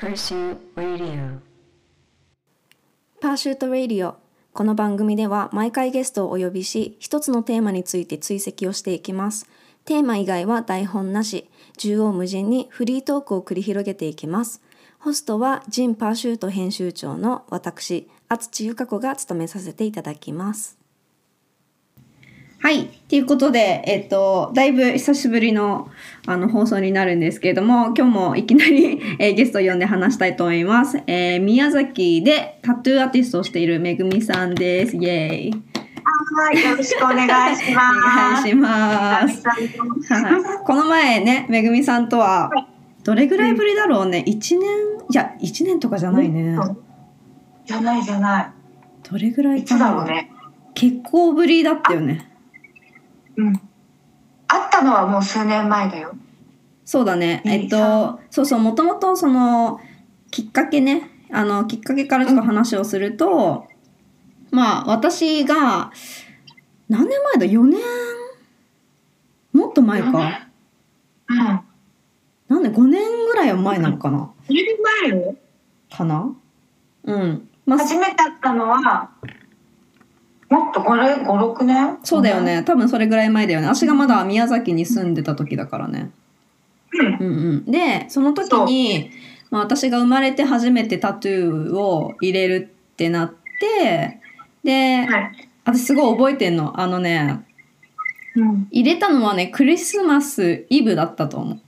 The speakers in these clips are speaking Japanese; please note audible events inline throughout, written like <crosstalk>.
Pursuit Radio. パーシュート・レディオ。この番組では毎回ゲストをお呼びし一つのテーマについて追跡をしていきます。テーマ以外は台本なし。縦横無尽にフリートークを繰り広げていきます。ホストはジン・パーシュート編集長の私厚地由香子が務めさせていただきます。はい。ということで、えっと、だいぶ久しぶりのあの放送になるんですけれども、今日もいきなり、<laughs> えーゲストを呼んで話したいと思います。えー宮崎でタトゥーアーティストをしているめぐみさんです。イェーイ。はい、よろしくお願いしおます。<laughs> 願いします。はい、この前ね、めぐみさんとは、どれぐらいぶりだろうね？1年、いや、1年とかじゃないね。じゃないじゃない。どれぐらいいつだろうね。結構ぶりだったよね。うん。会ったのはもう数年前だよ。そうだね。えっと、そうそう、もともとその、きっかけね、あの、きっかけからちょっと話をすると、まあ、私が、何年前だ ?4 年？もっと前か。うん。なんで5年ぐらいは前なのかな？2年前よ。かな？うん。まあ、初めて会ったのは、もっとこれ5、6年？そうだよ。ね。多分それぐらい前だよね。私がまだ宮崎に住んでた時だからね。うん。うんうん。で、その時に、まあ、私が生まれて初めてタトゥーを入れるってなって、で、はい。私すごい覚えてんの。あのね、うん。入れたのはね、クリスマスイブだったと思う。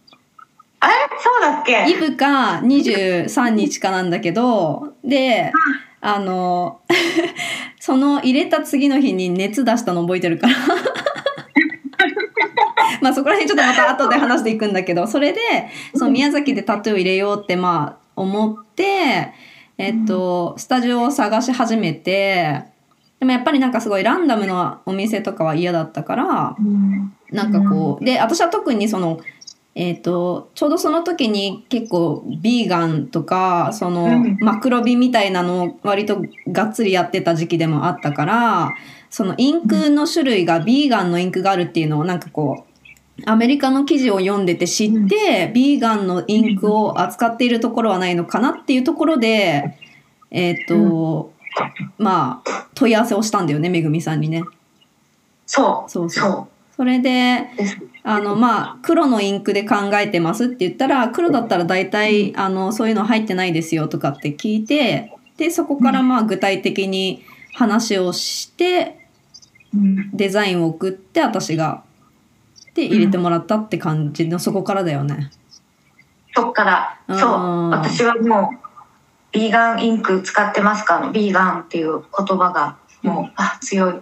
あれそうだっけ？イブか23日かなんだけど、で、あの、<laughs> その入れた次の日に熱出したの覚えてるから。<laughs> まあそこら辺ちょっとまた後で話していくんだけど、それで、その宮崎でタトゥー入れようってまあ思って、えっと、スタジオを探し始めて、でもやっぱりなんかすごいランダムなお店とかは嫌だったから、うん。なんかこう、で、私は特にその、えっ、と、ちょうどその時に結構ビーガンとか、その、うんマクロビみたいなのを割とがっつりやってた時期でもあったから、そのインクの種類がビーガンのインクがあるっていうのをなんかこう、アメリカの記事を読んでて知って、ビーガンのインクを扱っているところはないのかなっていうところで、えっ、と、まあ、問い合わせをしたんだよね、めぐみさんにね。そう。そうそうそそれで。あの、まあ、黒のインクで考えてますって言ったら、黒だったら大体、あの、そういうの入ってないですよとかって聞いて、で、そこからまあ、具体的に話をして、うん。デザインを送って、私が、で、入れてもらったって感じの、そこからだよね。そっから、うんそう。私はもう、ビーガンインク使ってますか？ビーガンっていう言葉が、もう、あ、強い。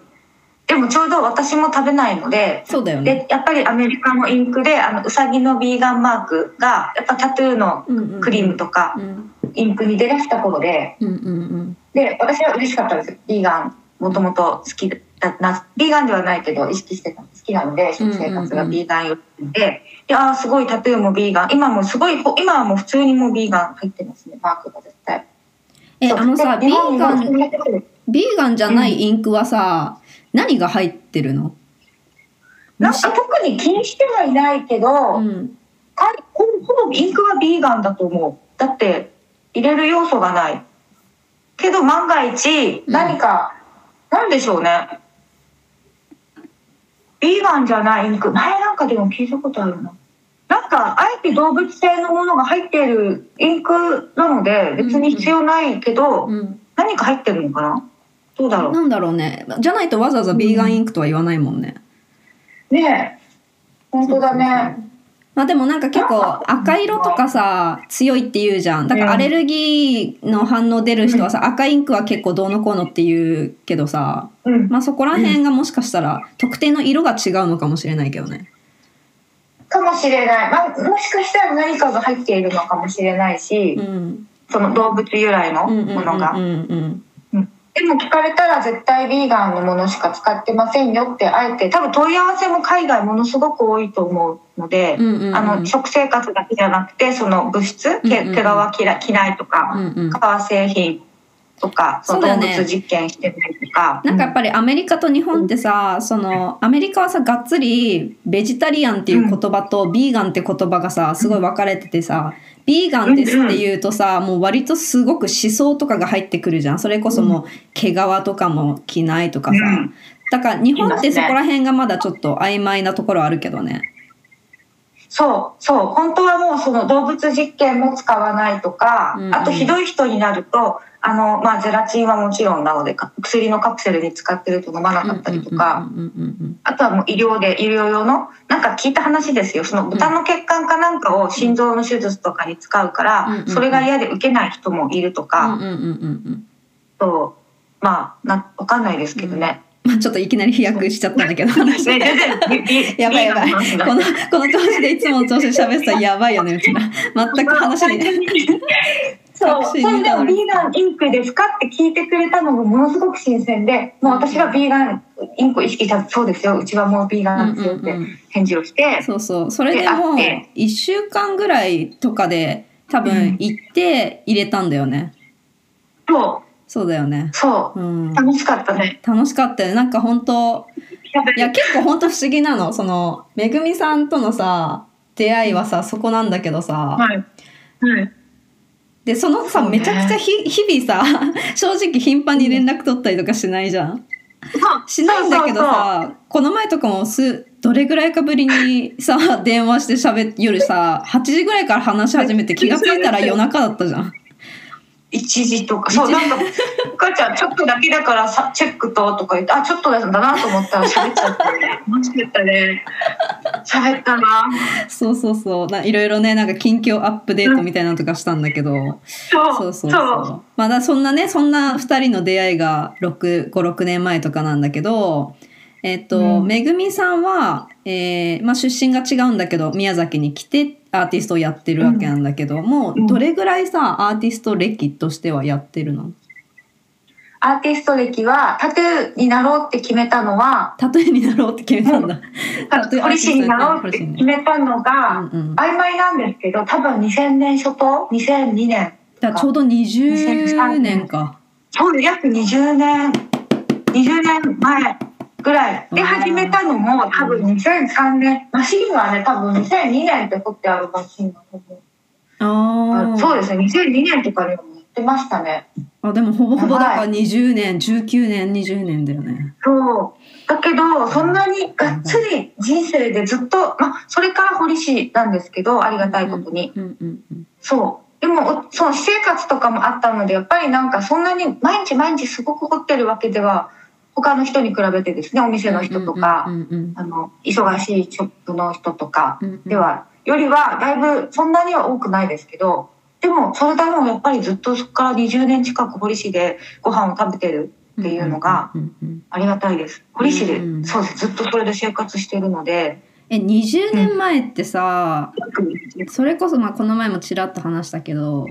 でもちょうど私も食べないので、そうだよね。で、やっぱりアメリカのインクで、あの、うさぎのビーガンマークが、やっぱタトゥーのうんうんうんクリームとか、うん。インクに出だした頃で、うんうんうん。で、私は嬉しかったんですよ。ビーガン、もともと好きだな、ビーガンではないけど、意識してた好きなので、食生活がビーガンよで、で、ああ、すごいタトゥーもビーガン。今もすごい、今はもう普通にもうビーガン入ってますね、マークが絶対。え、あのさ、でビーガン、ビーガンじゃないインクはさ、何が入ってるの？なんか特に気にしてはいないけど、うん。あほほぼインクはビーガンだと思う。だって入れる要素がない。けど万が一何か、なんでしょうね。ビーガンじゃないインク。前なんかでも聞いたことあるな。なんか、あえて動物性のものが入っているインクなので、別に必要ないけど、うん。何か入ってるのかな？どうだろなんだろうね。じゃないとわざわざビーガンインクとは言わないもんね。う。ねえ。本当だね。まあでもなんか結構赤色とかさ強いって言うじゃん。だからアレルギーの反応出る人はさ赤インクは結構どうのこうのって言うけどさうん。まあそこら辺がもしかしたら特定の色が違うのかもしれないけどね。かもしれない。まあ、もしかしたら何かが入っているのかもしれないし、うん。その動物由来のうんうんうんものが。うんうんでも聞かれたら絶対ビーガンのものしか使ってませんよってあえて多分問い合わせも海外ものすごく多いと思うので、うんうんうん。あの食生活だけじゃなくてその物質うんうんうん。毛毛皮着ないとか、うんうん。革製品とか、その動物実験してないとか。なんかやっぱりアメリカと日本ってさ、そのアメリカはさがっつりベジタリアンっていう言葉とビーガンって言葉がさすごい分かれててさビーガンですっていうとさもう割とすごく思想とかが入ってくるじゃん。それこそもう毛皮とかも着ないとかさ、うん。だから日本ってそこら辺がまだちょっと曖昧なところあるけどねそう、そう、本当はもうその動物実験も使わないとか、うんうん。あとひどい人になると、あの、まあ、ゼラチンはもちろんなので、か薬のカプセルに使ってると飲まなかったりとか、うんうんうんうんあとはもう医療で、医療用の、なんか聞いた話ですよ。その豚の血管かなんかを心臓の手術とかに使うから、うんうんうんそれが嫌で受けない人もいるとうんか、うんうんうんうん。と、まあ、な、わかんないですけどね。まあちょっといきなり飛躍しちゃったんだけど <laughs> 話 <laughs> やばいやばい。この、この調子でいつもの調子で喋ってたらやばいよね、うちら。<laughs> 全く話に。そう、それでもビーガンインクですかって聞いてくれたのもものすごく新鮮で、もう私はビーガンインクを意識したそうですよ、うちはもうビーガンですよってうんうんうん返事をして、そうそう。それでもであって、1週間ぐらいとかで、多分行って入れたんだよね。そう、そうだよね。そうう、ん。楽しかったね。楽しかったよね。なんか本当いや、結構本当不思議なの。その、めぐみさんとのさ、出会いはさ、そこなんだけどさ、はい。はい。で、そのさ、ねめちゃくちゃひ日々さ、<laughs> 正直頻繁に連絡取ったりとかしないじゃん。しないんだけどさ、この前とかもす、どれぐらいかぶりにさ、電話して喋っ、夜さ、8時ぐらいから話し始めて気がついたら夜中だったじゃん。一時とか、そう、なんか、お母ちゃんちょっとだけだからさ、チェックととか言って、あ、ちょっとだなと思ったら喋っちゃってね。楽しかったね。喋ったな。そうそうそう。ないろいろね、なんか近況アップデートみたいなのとかしたんだけど、そう、そうそうそそう。まだそんなね、そんな二人の出会いが6、5、6年前とかなんだけど、えっ、と、うんめぐみさんは、えーまあ、出身が違うんだけど、宮崎に来てアーティストをやってるわけなんだけど、もうんうどれぐらいさ、アーティスト歴としてはやってるの？アーティスト歴は、タトゥーになろうって決めたのは、タトゥーになろうって決めたんだ。タトゥーポリシーになろうって決めたのうんが、うん。曖昧なんですけど、多分2000年初頭 ?2002 年。だちょうど20年か。そう約20年、20年前ぐらいでうん始めたのも多分2003年。マシンはね、多分2002年って取ってあるマシンが多分ああ。そうですね、2002年とかにもやってましたね。あ、でもほぼほぼだからやば20年、19年、20年だよね。そう。だけど、そんなにがっつり人生でずっと、まあ、それから堀市なんですけど、ありがたいことに。うんうんうん。そう。でも、おその私生活とかもあったので、やっぱりなんかそんなに毎日毎日すごく凝ってるわけでは、他の人に比べてですね、お店の人とか、うんうんあの、忙しいショップの人とかうんうん。では、よりはだいぶそんなには多くないですけど、でもそれでもやっぱりずっとそこから20年近く堀市でご飯を食べてるっていうのがうんうんうんありがたいです。堀市で、うんそうです。ずっとそれで生活してるので、え20年前ってさ、それこそまあこの前もちらっと話したけど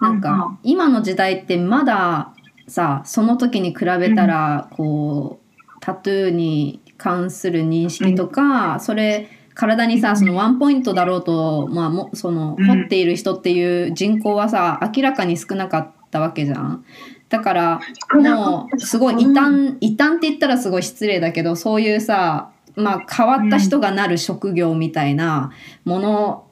なんうんうか今の時代ってまださその時に比べたらこうタトゥーに関する認識とかそれ体にさそのワンポイントだろうと、まあ、もそのうん。掘っている人っていう人口はさ明らかに少なかったわけじゃん。だからもうすごい異端異端って言ったらすごい失礼だけどそういうさまあ変わった人がなる職業みたいなもの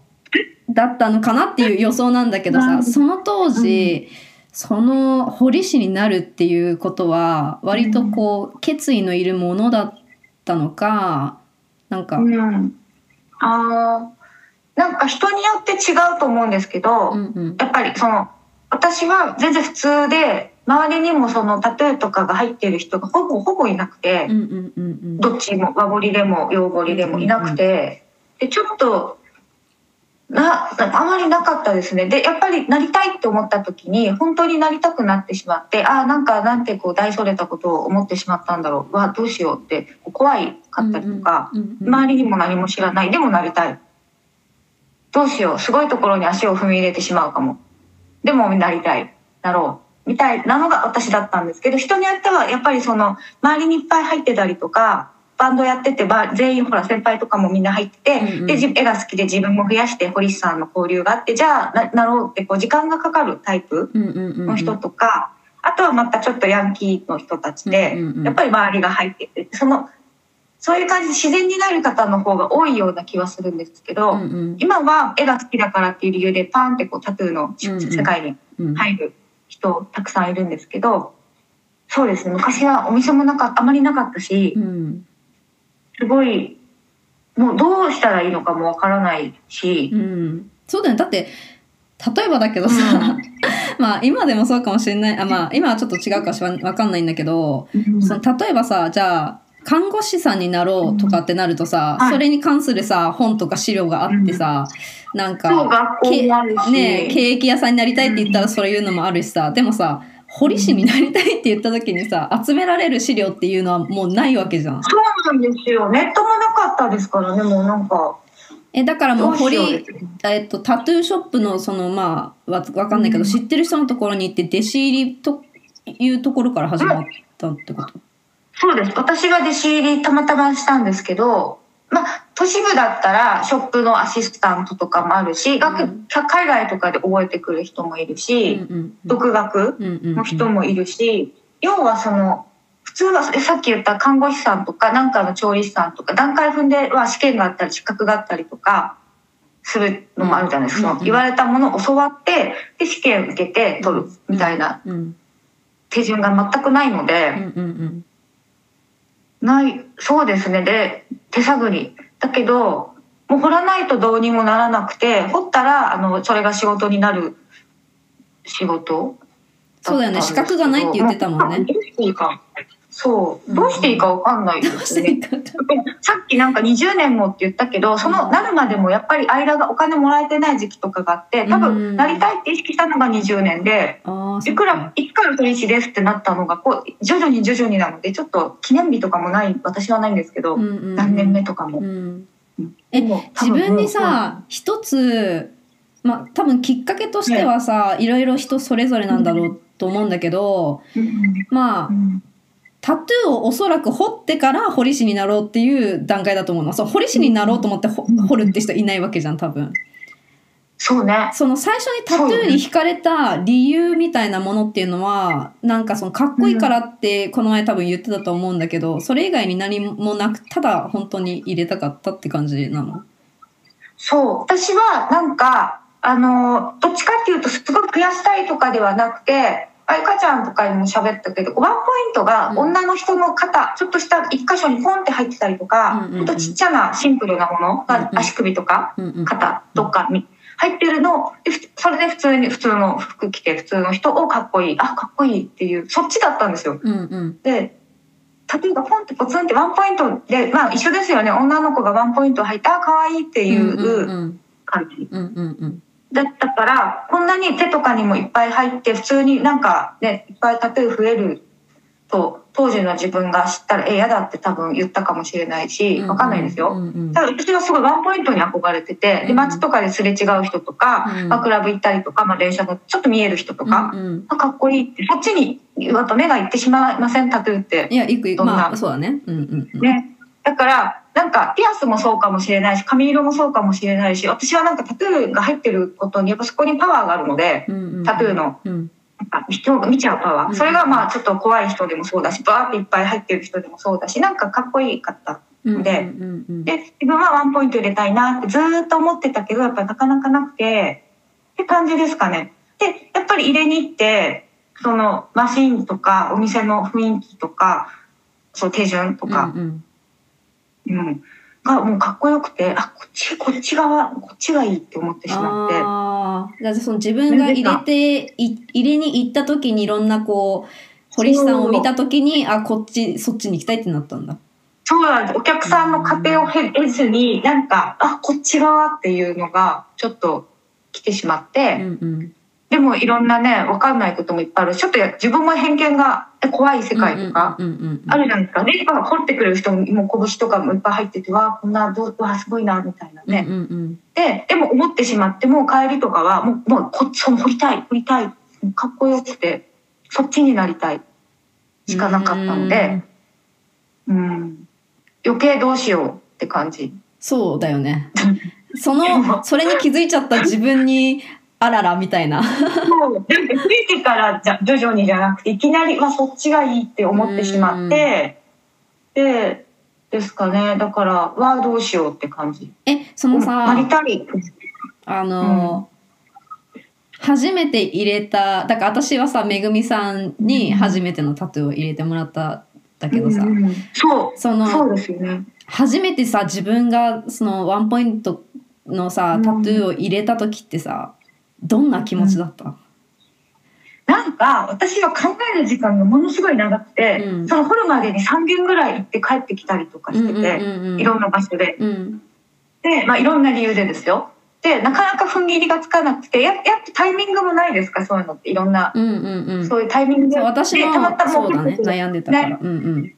だったのかなっていう予想なんだけどうん。さその当時その彫師になるっていうことは割とこう決意のいるものだったのかなんか。うん。ああ、なんか人によって違うと思うんですけど、うんうん。やっぱりその私は全然普通で周りにもそのタトゥーとかが入ってる人がほぼほぼいなくて、どっちも和彫りでも洋彫りでもいなくて、でちょっとなあまりなかったですね。でやっぱりなりたいって思った時に本当になりたくなってしまってああなんかなんてこう大それたことを思ってしまったんだろう。わどうしようって怖いかったりとか。うんうん。周りにも何も知らない。でもなりたい。どうしよう。すごいところに足を踏み入れてしまうかも。でもなりたい。なろう。みたいなのが私だったんですけど人によってはやっぱりその周りにいっぱい入ってたりとかバンドやっててば全員ほら先輩とかもみんな入ってて、うんうん。でじ絵が好きで自分も増やして堀市さんの交流があってじゃあななろうってこう時間がかかるタイプの人とか、あとはまたちょっとヤンキーの人たちで、やっぱり周りが入っててそのそういう感じで自然になる方の方が多いような気はするんですけど、うんうん。今は絵が好きだからっていう理由でパーンってこうタトゥーの世界にうん入る人たくさんいるんですけど、そうですね昔はお店もなかあまりなかったしうんすごいもうどうしたらいいのかもわからないし、うん。そうだよね。だって例えばだけどさ、<laughs> まあ今でもそうかもしれない。あまあ今はちょっと違うかしわわかんないんだけど、その例えばさじゃあ看護師さんになろうとかってなるとさ、はい。それに関するさ本とか資料があってさ、なんそうかねケーキ屋さんになりたいって言ったらそういうのもあるしさでもさ堀師になりたいって言った時にさ集められる資料っていうのはもうないわけじゃん。そうなんですよ。ネットもなかったですからねもうなんか。えだからもう堀えっと、タトゥーショップのそのまあわわかんないけど、うん。知ってる人のところに行って弟子入りというところから始まったってこと、そうです。私が弟子入りたまたましたんですけどまあ都市部だったらショップのアシスタントとかもあるし、学うん。海外とかで覚えてくる人もいるし、うんうん独学うん。うんの人もいるし、要はその普通はさっき言った看護師さんとかなんかの調理師さんとか段階踏んでは試験があったり資格があったりとかするのもあるじゃないですか、うんうん言われたものを教わってで試験受けて取るみたいなうん手順が全くないので、ないそうですね。で手探り。だけどもう掘らないとどうにもならなくて掘ったらあのそれが仕事になる仕事そうだよね。資格がないって言ってたもんねそう。どうしていいかわかんないですね。さっきなんか20年もって言ったけどそのなるまでもやっぱり間がお金もらえてない時期とかがあって多うん。分なりたいって意識したのが20年でいくらいつから取り師ですってなったのがこう徐々に徐々になのでちょっと記念日とかもない私はないんですけど、うんうんうん。何年目とかも。うん。え自分にさ一つまあ多分きっかけとしてはさ、い。ろいろ人それぞれなんだろうと思うんだけど、うん。まあうんタトゥーをおそらく彫ってから彫り師になろうっていう段階だと思うの。そう彫り師になろうと思って彫るって人いないわけじゃん多分。そうね。その最初にタトゥーに惹かれた理由みたいなものっていうのはなんかそのかっこいいからってこの前多分言ってたと思うんだけどそれ以外に何もなくただ本当に入れたかったって感じなの。そう。私はなんかあのどっちかっていうとすごく増やしたいとかではなくてあゆかちゃんとかにも喋ったけどワンポイントがうん。女の人の肩、ちょっとした一箇所にポンって入ってたりとか、ほんとちっちゃなシンプルなものが足首とか肩とかに。入ってるのそれで普通に普通の服着て普通の人をかっこいいあかっこいいっていうそっちだったんですよ。うんうん。で例えばポンってポツンってワンポイントでまあ一緒ですよね。女の子がワンポイント入ってあ可愛いっていう感じ。うんうんうんだったからこんなに手とかにもいっぱい入って普通になんかねいっぱいタトゥー増えると当時の自分が知ったらえ嫌だって多分言ったかもしれないしわかんないですよ。ただ私はすごいワンポイントに憧れててでうん。街とかですれ違う人とか、うん。まあクラブ行ったりとか、まあ、電車のちょっと見える人とか、あかっこいいってそっちにやっぱ目がいってしまいませんタトゥーって。いやいくいく。どんな。まあそうだね。うんうんうん。ね。だから、なんか、ピアスもそうかもしれないし、髪色もそうかもしれないし、私はなんかタトゥーが入ってることに、やっぱそこにパワーがあるので、うんうんタトゥーの、うんなんか人が見ちゃうパワうんー。それがまあちょっと怖い人でもそうだし、バーっていっぱい入ってる人でもそうだし、なんかかっこいいかった。うんでうんうんで、自分はワンポイント入れたいなってずーっと思ってたけど、やっぱりなかなかなくて、って感じですかね。で、やっぱり入れに行って、そのマシーンとか、お店の雰囲気とか、そう手順とか、うんうん、がもうかっこよくてあこっちこっち側こっちがいいって思ってしまって。ああ、だその自分が入れてい入れに行った時にいろんなこう堀市さんを見た時にあこっちそっちに行きたいってなったんだ。そうなんです。お客さんの家庭を経ずになんかあこっち側っていうのがちょっと来てしまって、うんうん。でもいろんなね分かんないこともいっぱいあるしちょっと自分も偏見がえ怖い世界とか。うんうんうんうんあるじゃないですか。で、今掘ってくれる人も、もう拳とかもいっぱい入ってて、わあ、こんな、どう、わあ、すごいな、みたいなね。うんうんで、でも思ってしまって、もう帰りとかは、もう、もうこ、その掘りたい、掘りたい、かっこよくて、そっちになりたい、しかなかったので、うん、余計どうしようって感じ。そうだよね。<laughs> そのそれに気づいちゃった自分にあららみたいな。そうで増えてからじゃ徐々にじゃなくていきなり、まあ、そっちがいいって思ってしまって、でですかねだからわあどうしようって感じ。え、そのなりさ、たい。あの、初めて入れた、だから私はさ、めぐみさんに初めてのタトゥーを入れてもらっただけどさ、うんうんそうその、そうですよね。初めてさ、自分がそのワンポイントのさ、タトゥーを入れた時ってさ、どんな気持ちだった、なんか私は考える時間がものすごい長くて、うん。その掘るまでに3軒ぐらい行って帰ってきたりとかしてて、うんいろんな場所で。うん。で、まあ、いろんな理由でですよ。で、なかなか踏ん切りがつかなくて、ややっぱタイミングもないですか、そういうのって。いろんな、うんうんうん。そういうタイミングで。私もでたまたまそうだね。悩んでたから、うんうん。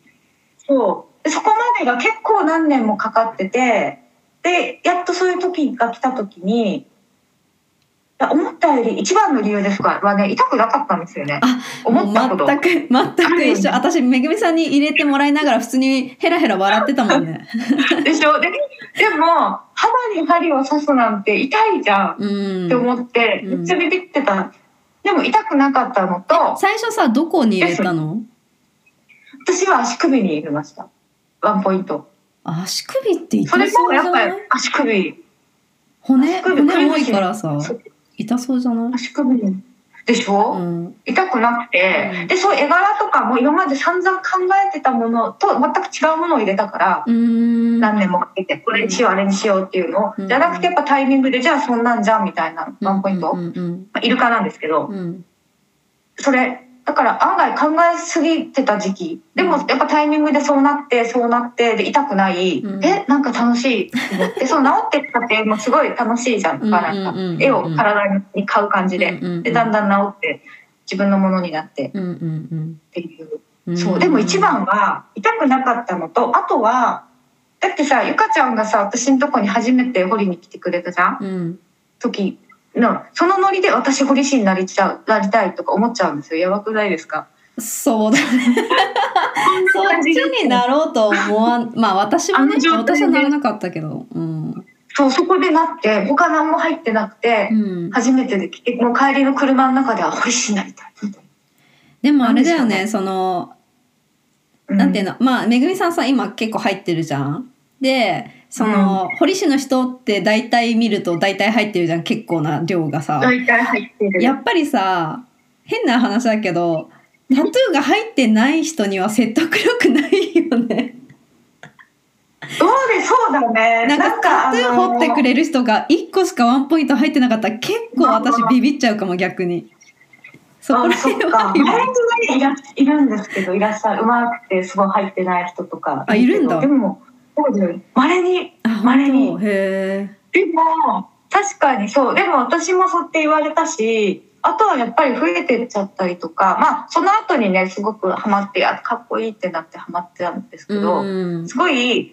そう。でそこまでが結構何年もかかってて、で、やっとそういう時が来た時に、思ったより一番の理由ですか？はね、痛くなかったんですよね。あ思ったほど。全く全く一緒。私めぐみさんに入れてもらいながら普通にヘラヘラ笑ってたもんね。<laughs> でしょ？ででも、肌に針を刺すなんて痛いじゃん。うん。って思って、うん。めっちゃビビってた。でも痛くなかったのと、最初さどこに入れたの？私は足首に入れました。ワンポイント。足首って痛それそうじゃもやっぱり足首。骨？骨多いからさ痛そうじゃない？足首に。でしょ、うん。痛くなくて、うん。でそういう絵柄とかも今まで散々考えてたものと全く違うものを入れたから、何年もかけてこれにしようあれにしようっていうの。を、うん。じゃなくてやっぱタイミングでじゃあそんなんじゃんみたいなワンポイント、まあイルカなんですけど、それだから案外考えすぎてた時期。でもやっぱタイミングでそうなってそうなってで痛くない、うん。えなんか楽しいと思って。そう治ってったって <laughs> もすごい楽しいじゃん。とか絵を体に買う感じで。うんうんうんでだんだん治って自分のものになって。っていう。うん。そう。でも一番は痛くなかったのとあとはだってさゆかちゃんがさ私のとこに初めて掘りに来てくれたじゃん。時のそのノリで私堀師になりちゃうなりたいとか思っちゃうんですよ。やばくないですか？そうだね。そっちになろうと思わんまあ私もね私はならなかったけど。うん。そうそこでなって他何も入ってなくて、うん。初めてでもう帰りの車の中では堀師になりたいでもあれだよねそのな、なんていうのまあめぐみさんさ今結構入ってるじゃん。でその、堀市の人って大体見ると大体入ってるじゃん結構な量がさ。大体入ってる。やっぱりさ変な話だけどタトゥーが入ってない人には説得力ないよね。どうでそうだね。なんかタトゥー掘ってくれれる人が1個しかワンポイント入ってなかったら結構私ビビっちゃうかも逆に。そこあら辺は周りにねいらいるんですけどいらっしゃる。うまくてすごい入ってない人とか。あいるんだ。でもそうだよ稀にあ稀に。でも確かにそう。でも私もそうやって言われたしあとはやっぱり増えてっちゃったりとかまあその後にねすごくハマってあかっこいいってなってハマってたんですけえど、うん。すごい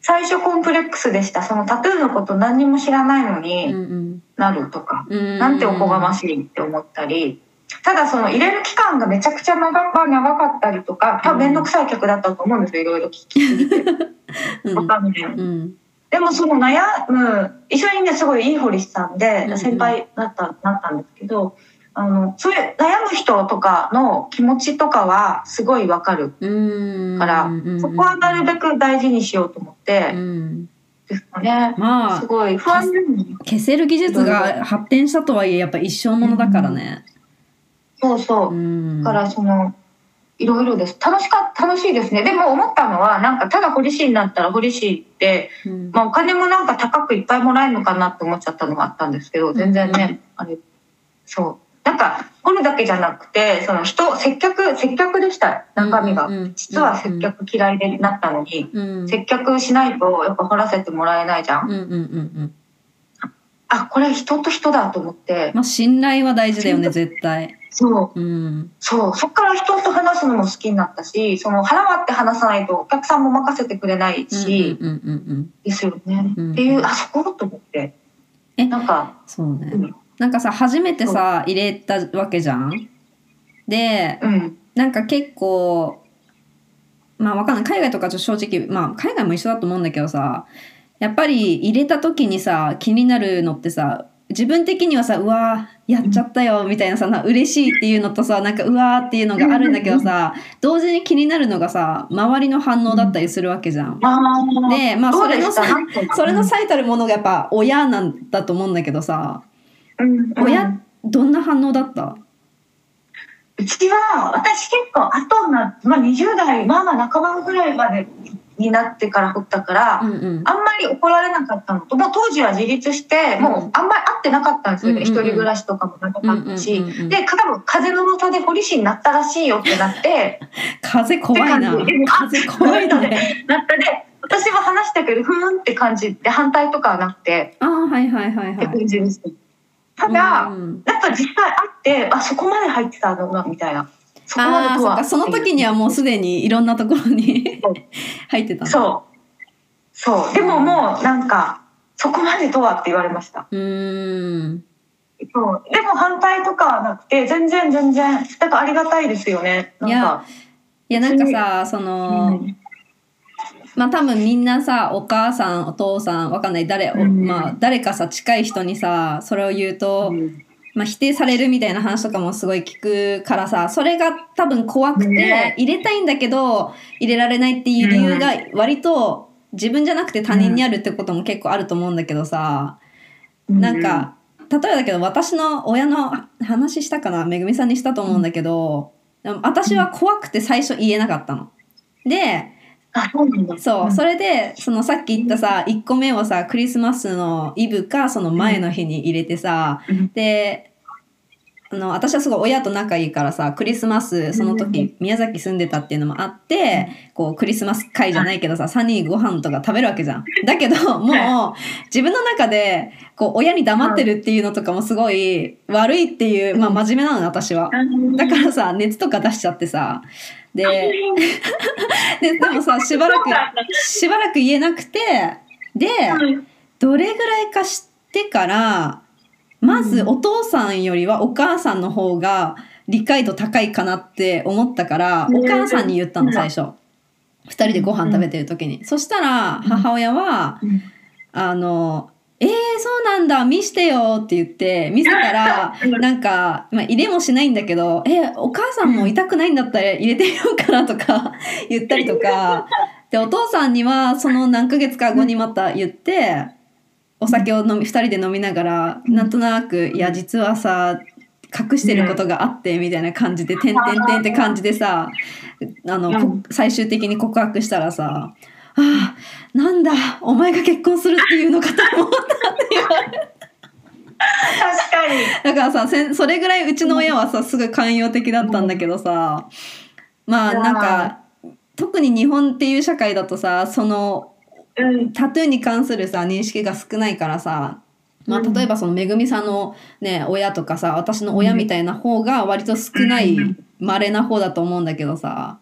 最初コンプレックスでした。そのタトゥーのこと何にも知らないのうんになるとか、うん。なんておこがましいって思ったりただその入れる期間がめちゃくちゃ長か長かったりとか多分面倒くさい客だったと思うんですよいろいろ聞き。すぎて。うん。わかんないうん。でもその悩む一緒にねすごいいい堀さんでうんうん。先輩だったなったんですけどあのそういう悩む人とかの気持ちとかはすごいわかる。うん。からうんそこはなるべく大事にしようと思って。うん。ですかね。ますあごい不安消せる技術が発展したとはいえやっぱ一生ものだからね。そうそう。うからそのいろいろです。楽しか楽しいですね。でも思ったのはなんかただ堀市になったら堀市ってうん。まあ、お金もなんか高くいっぱいもらえるのかなって思っちゃったのがあったんですけど全然ね、あれそう。なんか掘るだけじゃなくてその人接客接客でした。中身が、うんうん。実は接客嫌いでなったのに、うん。接客しないとやっぱ掘らせてもらえないじゃん、うんうんうんうん。あこれ人と人だと思って、まあ信頼は大事だよね絶対。そう。うん。そう。そっから人と話すのも好きになったしその腹割って話さないとお客さんも任せてくれないし、うんうんうんうんですよね、うんっていうあそこと思って。えなんか、そうね。うん。なんかさ初めてさ入れたわけじゃん？でうん。なんか結構まあわかんない。海外とか正直まあ海外も一緒だと思うんだけどさやっぱり入れた時にさ気になるのってさ自分的にはさうわーやっちゃったよみたいなさな嬉しいっていうのとさなんかうわーっていうのがあるんだけどさ同時に気になるのがさ周りの反応だったりするわけじゃん。でまあどそうれのさそれの最たるものがやっぱ親なんだと思うんだけどさ親どんな反応だった？うちは私結構後な、まあ、20代まあまあ半ばぐらいまでになってから掘ったから、うんうん。あんまり怒られなかったのともう当時は自立してもうあんまり会ってなかったんですよね、うんうんうん。一人暮らしとかも長かったし、うんうんうんうんで多分風の噂で堀市になったらしいよってなって。<laughs> 風怖いな。風怖いね。なったで私は話したけどふーんって感じで反対とかはなくて。ああはいはいはいってはい。感じですただ、うん。やっぱ実際会ってあそこまで入ってたのなみたいなそこまでその時にはもうすでにいろんなところに <laughs> 入ってたの。そう。そう。でももうなんかそこまでとはって言われました。うーん。そう。でも反対とかはなくて全然全然だからありがたいですよね。なんか。いやなんかさその、うん。まあ多分みんなさお母さんお父さんわかんない。誰、おうん。まあ誰かさ近い人にさそれを言うと、うんまあ、否定されるみたいな話とかもすごい聞くからさそれが多分怖くて、ね。入れたいんだけど入れられないっていう理由が割と自分じゃなくて他人にあるってことも結構あると思うんだけどさ、なんか例えばだけど私の親の話したかなめぐみさんにしたと思うんだけど、私は怖くて最初言えなかったの。であそうなんだ。そう、ん。それでそのさっき言ったさ1個目をさクリスマスのイブかその前の日に入れてさ、うん。であの私はすごい親と仲いいからさクリスマスその時宮崎住んでたっていうのもあってこうクリスマス会じゃないけどさ3人ご飯とか食べるわけじゃん。だけどもう自分の中でこう親に黙ってるっていうのとかもすごい悪いっていう、まあ真面目なのね私は。だからさ熱とか出しちゃってさで <laughs> ででもさしばらくしばらく言えなくてでどれぐらいか知ってからまずお父さんよりはお母さんの方が理解度高いかなって思ったからうん。お母さんに言ったの最初。2人でご飯食べてる時に。そしたら母親はうん。あのえー、そうなんだ。見してよって言って見せたら <laughs> なんか、まあ、入れもしないんだけどえお母さんも痛くないんだったら入れてみようかなとか <laughs> 言ったりとか。でお父さんにはその何ヶ月か後にまた言ってお酒を飲み2人で飲みながらなんとなく「いや実はさ隠してることがあって」みたいな感じで「てんてんてん」って感じでさあの、こ最終的に告白したらさ「ああなんだお前が結婚するっていうのかと思った」って言われて確かに。だからさそれぐらいうちの親はさすごい寛容的だったんだけどさまあなんか特に日本っていう社会だとさそのうん。タトゥーに関するさ認識が少ないからさ、まあ、うん。例えばそのめぐみさんの、ね、親とかさ私の親みたいな方が割と少ないうん。稀な方だと思うんだけどさ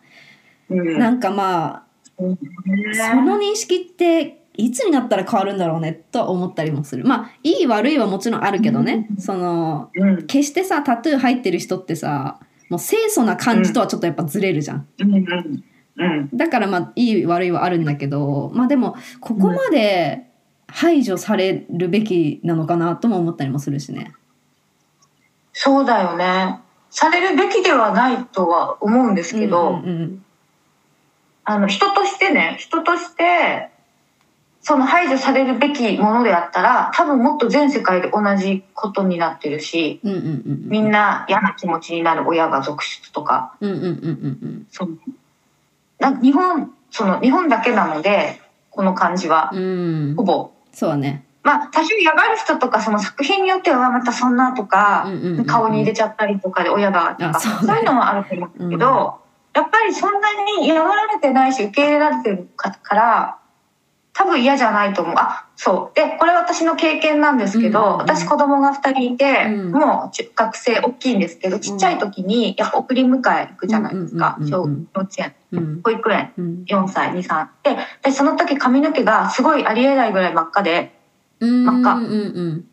うん。なんかまあその認識っていつになったら変わるんだろうねとは思ったりもする。まあいい悪いはもちろんあるけどね。うん。そのうん。決してさタトゥー入ってる人ってさもう清楚な感じとはちょっとやっぱずれるじゃん。うんうんうん。だからまあいい悪いはあるんだけどまあでもここまで排除されるべきなのかなとも思ったりもするしね。そうだよね。されるべきではないとは思うんですけど、うんうんあの人としてね人としてその排除されるべきものであったら多分もっと全世界で同じことになってるしうんうんうんうん。みんな嫌な気持ちになる親が続出とか。日本その日本だけなのでこの感じは。うん。うんほぼ。そうだね。まあ多少嫌がる人とかその作品によってはまたそんなとか、うんうんうんうん顔に入れちゃったりとかで親がとかあそうね。そういうのはあると思うけど、やっぱりそんなに嫌がられてないし受け入れられてるかから多分嫌じゃないと思う。あそう。でこれ私の経験なんですけど、うん。うんうん私子供が2人いて、うん。もう中学生大きいんですけどちっちゃい時にやっぱ送り迎え行くじゃないですか、小うんうんうんうん幼稚園。うん。保育園うん。4歳23ででその時髪の毛がすごいありえないぐらい真っ赤で。うん真っ赤うんうん。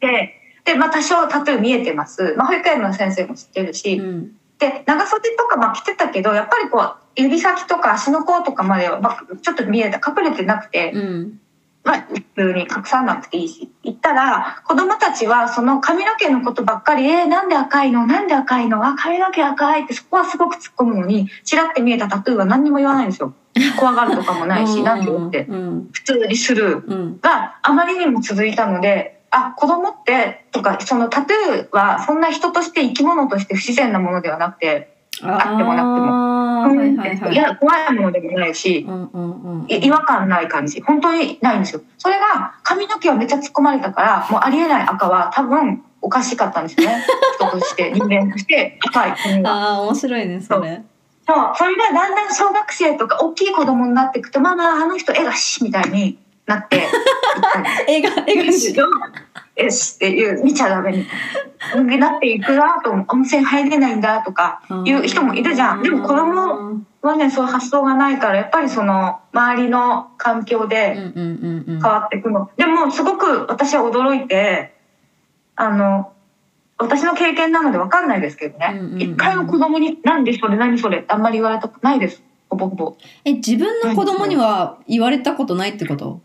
で、で、まあ多少タトゥー見えてます。まあ保育園の先生も知ってるし、うんで、長袖とかまあ着てたけど、やっぱりこう、指先とか足の甲とかまでは、まあ、ちょっと見えた、隠れてなくて、うんまあ、普通に隠さなくていいし、行ったら、子供たちはその髪の毛のことばっかり、えー、なんで赤いの？なんで赤いの？あ、髪の毛赤いってそこはすごく突っ込むのに、ちらって見えたタトゥーは何にも言わないんですよ。怖がるとかもないし、なんでって。うん普通にスルー。うんがあまりにも続いたので、あ、子供って、とか、そのタトゥーはそんな人として生き物として不自然なものではなくて、あってもなくても。はいはいはい。いや、怖いものでもないし、うんうんうんい違和感ない感じ。本当にないんですよ。それが髪の毛はめっちゃ突っ込まれたから、もうありえない赤は多分おかしかったんですよね。<laughs> 人として、人間として。赤い。髪が。ああ面白いねそれ。そう、それがだんだん小学生とか大きい子供になっていくと、まあまああの人絵がしみたいになって。<laughs> 映画映画しよしっていう見ちゃダメみたいななっていくなと温泉入れないんだとかいう人もいるじゃん。でも子供はねそういう発想がないからやっぱりその周りの環境うんで変わっていくの、でもすごく私は驚いてあの私の経験なので分かんないですけどね、一回も子供に「何でそれ何それ」ってあんまり言われたくないです。ほぼほぼ。え自分の子供には言われたことないってこと？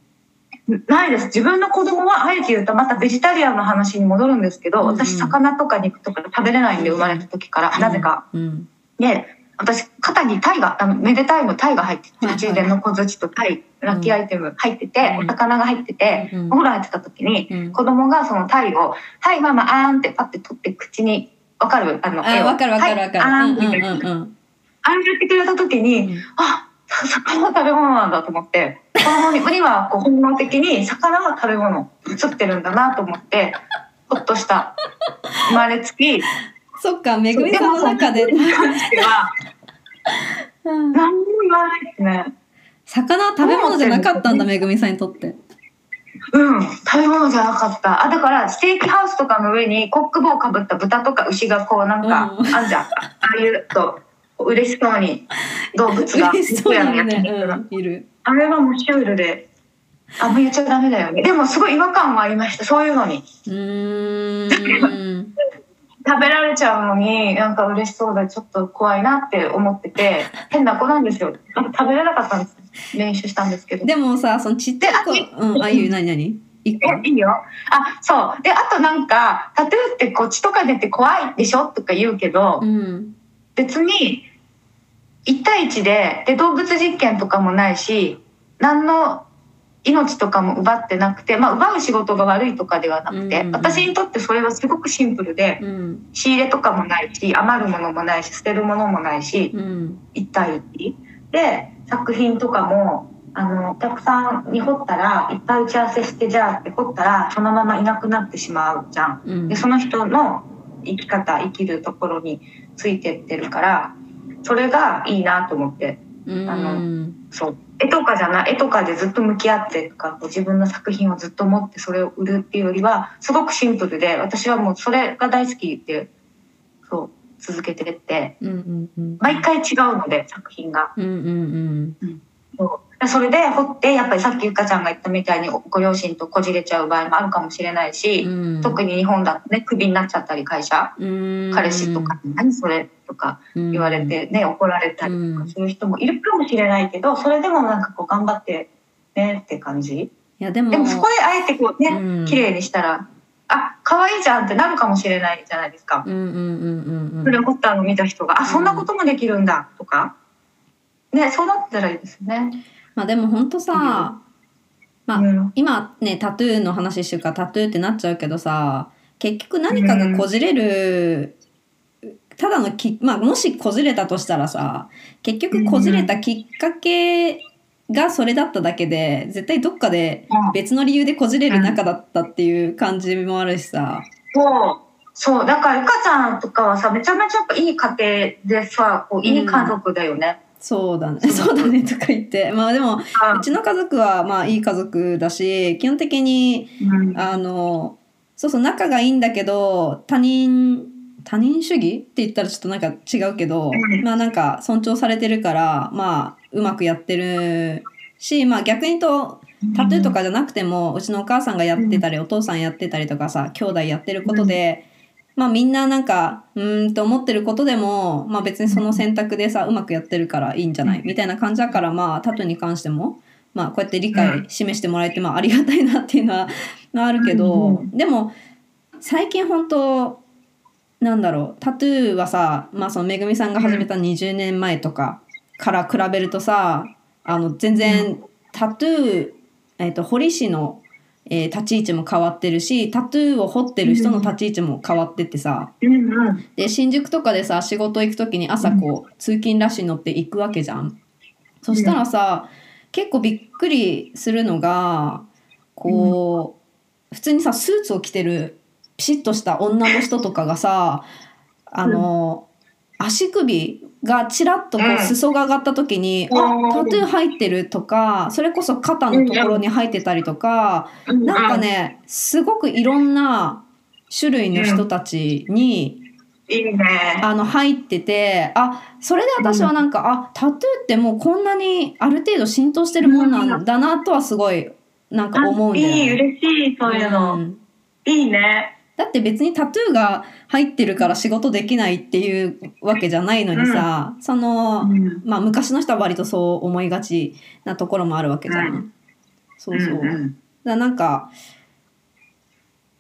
ないです。自分の子供はあえて言うとまたベジタリアンの話に戻るんですけど、うんうん。私魚とか肉とか食べれないんで生まれた時から、なぜか。うん。で、私肩にタイが、あの、めでたいのタイが入ってて、はいはい充電の小槌とタイ、ラッキーアイテム入ってて、うん。お魚が入ってて、うん。お風呂入ってた時に、うん。子供がそのタイを、はいママあーんってパッて取って口に、わかる？あの、わかるわかるわかる。はいあーんうんうんみたいな。うんうん。あんやってくれた時に、うん。あ魚は食べ物なんだと思って。子供ににはこう本能的に魚は食べ物映ってるんだなと思ってほっとした。生まれつき。そっかめぐみさんの中で。でもはうん。何も言わないですね。魚は食べ物じゃなかったんだめぐみさんにとって。うん食べ物じゃなかった。あだからステーキハウスとかの上にコック帽かぶった豚とか牛がこうなんか、うん。あんじゃん。ああいうと嬉しそうに動物がね、肉がうん、いるあれはもうシュールで、あんま言っちゃダメだよね。でもすごい違和感はありました、そういうのに。食べられちゃうのに、なんか嬉しそうでちょっと怖いなって思ってて、<laughs> 変な子なんですよ。食べれなかったんです。練習したんですけど。でもさそのちっちゃい子でうんあいいよ何何？いいよ。あ、そう。で、あとなんか、タトゥーってこっちとか出て怖いでしょ？とか言うけど、うん別に、1対1で、で、動物実験とかもないし、何の命とかも奪ってなくて、まあ、奪う仕事が悪いとかではなくて、うん私にとってそれはすごくシンプルで、うん仕入れとかもないし、余るものもないし、捨てるものもないし、うん1対1。で、作品とかも、あの、お客さんに掘ったら、いっぱい打ち合わせして、じゃあって掘ったら、そのままいなくなってしまうじゃん。うんでその人の生き方生きるところについてってるからそれがいいなと思って。うん。あのそう。絵とかじゃない絵とかでずっと向き合ってとかこう自分の作品をずっと持ってそれを売るっていうよりはすごくシンプルで私はもうそれが大好きでそう続けてって。うんうんうん。毎回違うので作品が。うんうん。うん。そうそれで掘ってやっぱりさっきゆかちゃんが言ったみたいにご両親とこじれちゃう場合もあるかもしれないし、うん。特に日本だとねクビになっちゃったり会社うん。彼氏とかに「何それ?」とか言われてね、怒られたりとうん。かする人もいるかもしれないけどそれでもなんかこう頑張ってねって感じ。いやでも。でもそこであえてこうねうん。綺麗にしたらあ可愛いじゃんってなるかもしれないじゃないですか。それを掘ったのを見た人があそんなこともできるんだとか。ねそうなったらいいですね。まあでも本当さ、まあうん今ねタトゥーの話してるからタトゥーってなっちゃうけどさ結局何かがこじれる、ただのき、まあ、もしこじれたとしたらさ結局こじれたきっかけがそれだっただけで絶対どっかでうん。別の理由でこじれる仲だったっていう感じもあるしさ。そう。そう。だからゆかちゃんとかはさめちゃめちゃいい家庭でさこういい家族だよね。そうだね。そうだねとか言って。まあでも、うちの家族はまあいい家族だし、基本的にうん。あのそうそう仲がいいんだけど他人他人主義って言ったらちょっとなんか違うけど、うん。まあなんか尊重されてるからまあうまくやってるしまあ逆にとタトゥーとかじゃなくてもうちのお母さんがやってたりお父さんやってたりとかさ兄弟やってることで、まあみんななんかうーんと思ってることでもまあ別にその選択でさうまくやってるからいいんじゃない？みたいな感じだからまあタトゥーに関してもまあ、こうやって理解示してもらえて、まあ、ありがたいなっていうのは、まあ、あるけど、うんでも最近本当なんだろうタトゥーはさ、まあ、そのめぐみさんが始めた20年前とかから比べるとさあの全然タトゥー、えー、と彫り師の、えー立ち位置も変わってるしタトゥーを彫ってる人の立ち位置も変わってってさ。で新宿とかでさ仕事行く時に朝こう、通勤ラッシュに乗って行くわけじゃん。そしたらさ、結構びっくりするのがこう、普通にさスーツを着てるピシッとした女の人とかがさあの、足首がちらっとこううん裾が上がった時に、うんあタトゥー入ってるとかそれこそ肩のところに入ってたりとか、うんなんか。ねすごくいろんな種類の人たちに、いいね。あの入っててあそれで私はなんか、あタトゥーってもうこんなにある程度浸透してるもんなんだなとはすごいなんか思うんだよね。いい、嬉しい、そういうの。んいいね。だって別にタトゥーが入ってるから仕事できないっていうわけじゃないのにさ、その、うん。まあ昔の人は割とそう思いがちなところもあるわけじゃん。うんそうそう。んん。だからなんか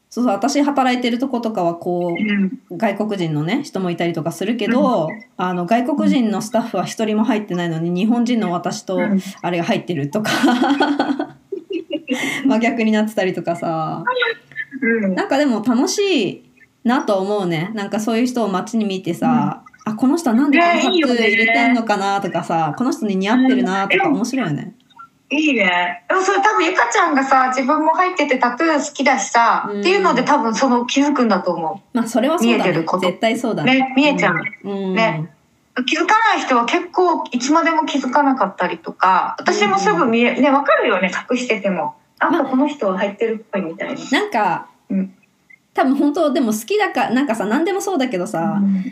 そうそう私働いてるとことかはこううん。外国人のね人もいたりとかするけど、あの外国人のスタッフは一人も入ってないのに日本人の私とうん。あれが入ってるとか。<laughs> まあ逆になってたりとかさうん。なんかでも楽しいなと思うね。なんかそういう人を街に見てさ、あこの人はなんでこのタトゥーねいいよね入れてんのかなとかさこの人に似合ってるなとか面白いよね。いいね。でもそれ多分ゆかちゃんがさ、自分も入っててタトゥー好きだしさ、うん。っていうので多分その気づくんだと思まあそれはそうだね。見えてること。絶対そうだう。ね、見えちゃう。うん、ね。気づかない人は結構いつまでも気づかなかったりとか、私もすぐ見え、ね、わかるよね、隠してても。なんかこの人は入ってるっぽいみたいな。なんか、うん。多分本当でも好きだからなんかさ何でもそうだけどさ、うん。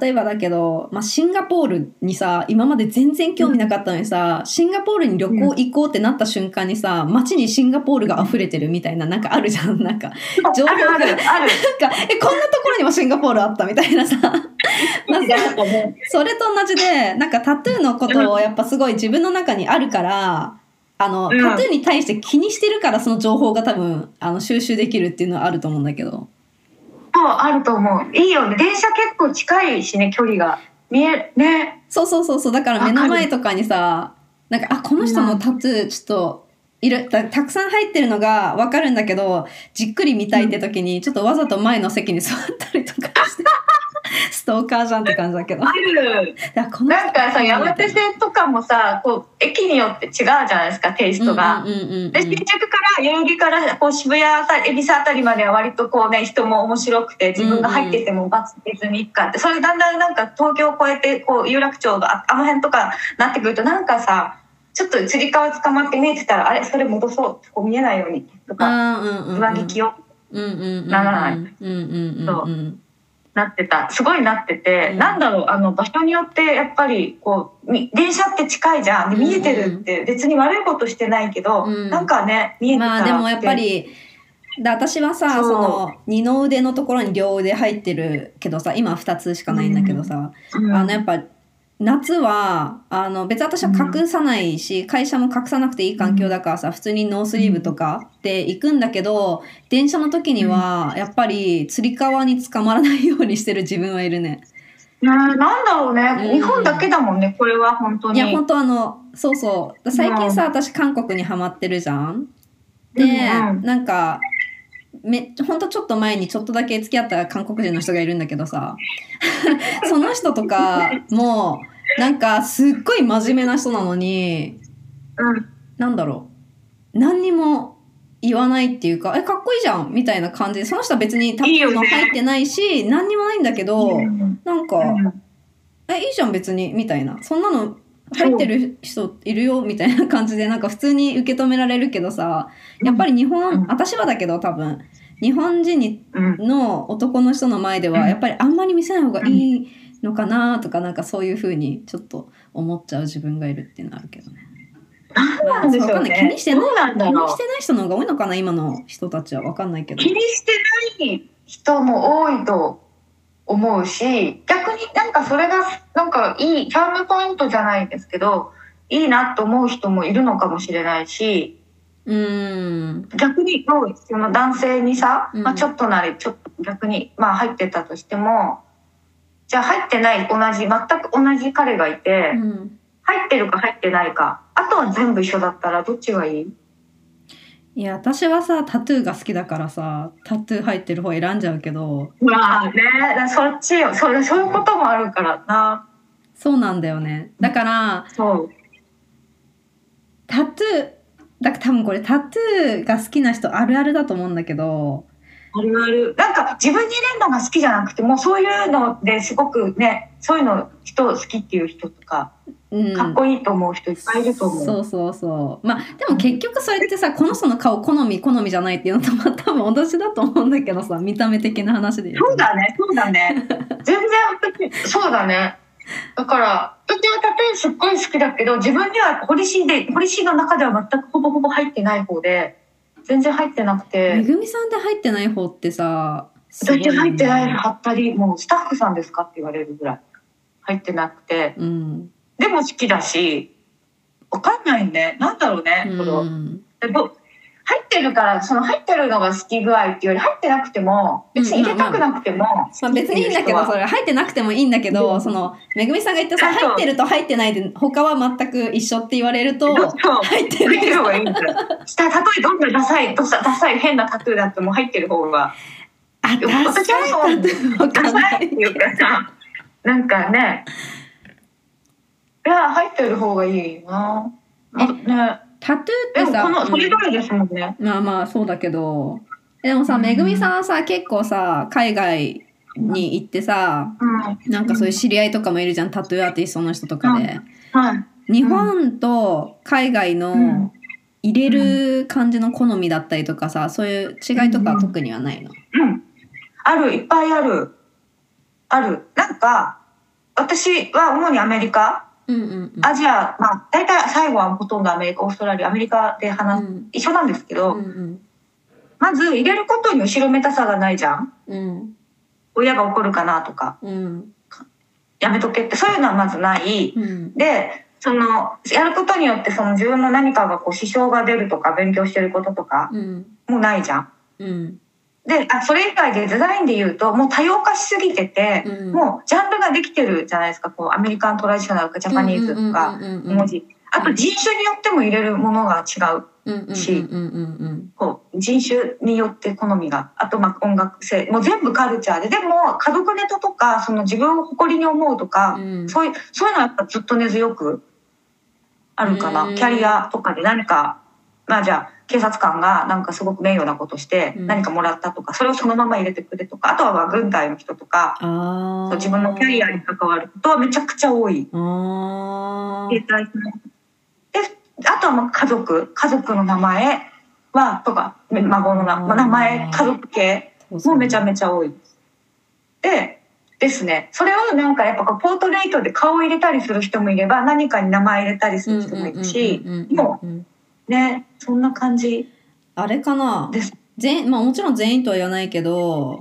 例えばだけど、まあ、シンガポールにさ今まで全然興味なかったのにさ、シンガポールに旅行行こうってなった瞬間にさ街にシンガポールが溢れてるみたいななんかあるじゃん。<laughs> なんか情報あるある、ある。なんかえこんなところにもシンガポールあったみたいなさ。<laughs> まあなんかね。<laughs> それと同じでなんかタトゥーのことをやっぱすごい自分の中にあるからあの、うんタトゥーに対して気にしてるからその情報が多分あの収集できるっていうのはあると思うんだけど。そう、あると思う。いいよね。電車結構近いしね、距離が。見え、ね。そうそうそうそうだから目の前とかにさなんかあこの人のタトゥーちょっといるたたくさん入ってるのが分かるんだけどじっくり見たいって時にちょっとわざと前の席に座ったりとかしてストーカーじゃんって感じだけどある。なんかさ、山手線とかもさ、こう、駅によって違うじゃないですか、テイストが。で、新宿から、代々木から、こう、渋谷あたり、恵比寿あたりまでは割とこうね、人も面白くて、自分が入っててもバツ別にいっかって、それだんだんなんか東京を越えて、こう、有楽町が、ああの辺とかなってくると、なんかさ、ちょっとつり革捕まって見えてたら、あれ、それ戻そう。こう見えないように。とか、上着着よう。ならないうんうんうんそううんなってた。すごいなってて、うん。なんだろうあの場所によってやっぱりこうみ電車って近いじゃん。で見えてるって別に悪いことしてないけど、うん。なんかね見えてたまあでもやっぱりで私はさその二の腕のところに両腕入ってるけどさ今2つしかないんだけどさ、うん。あのやっぱ夏はあの別に私は隠さないし、会社も隠さなくていい環境だからさ普通にノースリーブとかで行くんだけど電車の時にはやっぱりつり革に捕まらないようにしてる自分はいるね。ななんだろうね、うん。日本だけだもんねこれは本当に。いや本当あのそうそう。最近さ私韓国にハマってるじゃん？で、うんうん。なんかめほんとちょっと前にちょっとだけ付き合った韓国人の人がいるんだけどさ。<laughs> その人とかもなんかすっごい真面目な人なのにうんなんだろう。何にも言わないっていうかえかっこいいじゃんみたいな感じでその人は別にタトゥーも入ってないし何にもないんだけど、うんなんか、うん。えいいじゃん別にみたいな。そんなの入ってる人いるよみたいな感じでなんか普通に受け止められるけどさやっぱり日本、うん。私はだけど多分。日本人にうん。の男の人の前ではうん。やっぱりあんまり見せない方がいいのかなとかなんかそういうふうにちょっと思っちゃう自分がいるっていうのはあるけどね。なんなんでしょうね。にしてない。どうなん気にしてない人の方が多いのかな今の人たちはわかんないけど。気。にしてない人も多いと思うし逆になんかそれがなんかいいチャームポイントじゃないですけどいいなと思う人もいるのかもしれないし、うん。逆にその男性にさ、うん。まあ、ちょっとなりちょっと逆に、まあ、入ってたとしてもじゃあ入ってない同じ全く同じ彼がいて、うん。入ってるか入ってないかあとは全部一緒だったらどっちがいい？いや私はさタトゥーが好きだからさタトゥー入ってる方選んじゃうけどまあねだそっちよ。それそういうこともあるからな。そうなんだよね。だからそう。タトゥーだから多分これタトゥーが好きな人あるあるだと思うんだけどあるある。なんか自分に入れるのが好きじゃなくてもうそういうのですごくねそういうの人好きっていう人とかうん。かっこいいと思う人いっぱいいると思う、そうそうそう。まあでも結局それってさこの人の顔好み好みじゃないっていうのとまあ多分同じだと思うんだけどさ見た目的な話で言うとそうだねそうだね。<laughs> 全然私そうだね。だから私はタトゥーすっごい好きだけど自分には堀市で堀市の中では全くほぼほぼ入ってない方で全然入ってなくめてぐみさんで入ってない方ってさすごい私よね入ってないのはったりもうスタッフさんですかって言われるぐらい。入ってなくて。うん、でも好きだしわかんないね。なんだろうね、このうん、でも入ってるからその入ってるのが好き具合っていうより入ってなくても別に入れたくなくてもまあ、別にいいんだけどそれれ入ってなくてもいいんだけど、うんそのめぐみさんが言ったさ入ってると入ってないで他は全く一緒って言われると入ってる入ってる方がいいんだよ。したたとえどんなダサい、ダサい変なタトゥーだっても入ってる方が。あダサ私はそういっていうかさ、なんかね。いや、入ってる方がいいな。あね、タトゥーってさでもこの、それうんぞれですもんね。まあまあそうだけどでもさめぐみさんはさ結構さ海外に行ってさうん。なんかそういう知り合いとかもいるじゃんタトゥーアーティストの人とかで、はい。日本と海外うんの入れる感じの好みだったりとかさそういう違いとかは特にはないの、うん。ある、いっぱいある。ある。なんか、私は主にアメリカ、うんうんうん。アジア、まあ、大体最後はほとんどアメリカ、オーストラリア、アメリカで話す、うん。一緒なんですけど、うんうん。まず入れることに後ろめたさがないじゃん。うん。親が怒るかなとか。うん。やめとけってそういうのはまずない。うん。でそのやることによってその自分の何かがこう支障が出るとか勉強してることとかうん。もないじゃん。うんであそれ以外でデザインで言うともう多様化しすぎてて、うん。もうジャンルができてるじゃないですか。こうアメリカントラディショナルとかジャパニーズとか文字。あと人種によっても入れるものが違うし人種によって好みがあとまあ音楽性もう全部カルチャーででも家族ネタとかその自分を誇りに思うとか、うん。そういうそういうのはやっぱずっと根強くあるかな、うん。キャリアとかで何かまあじゃあ警察官がなんかすごく名誉なことしてうん。何かもらったとか、それをそのまま入れてくれとかあとはまあ軍隊の人とかそう自分のキャリアに関わることはめちゃくちゃ多い。あ携帯であとはまあ家族家族の名前はとか孫の名前家族系もめちゃめちゃ多い。です。でですね。それをなんかやっぱポートレートで顔を入れたりする人もいれば何かに名前入れたりする人もいるしもうねそんな感じあれかな？全まあもちろん全員とは言わないけど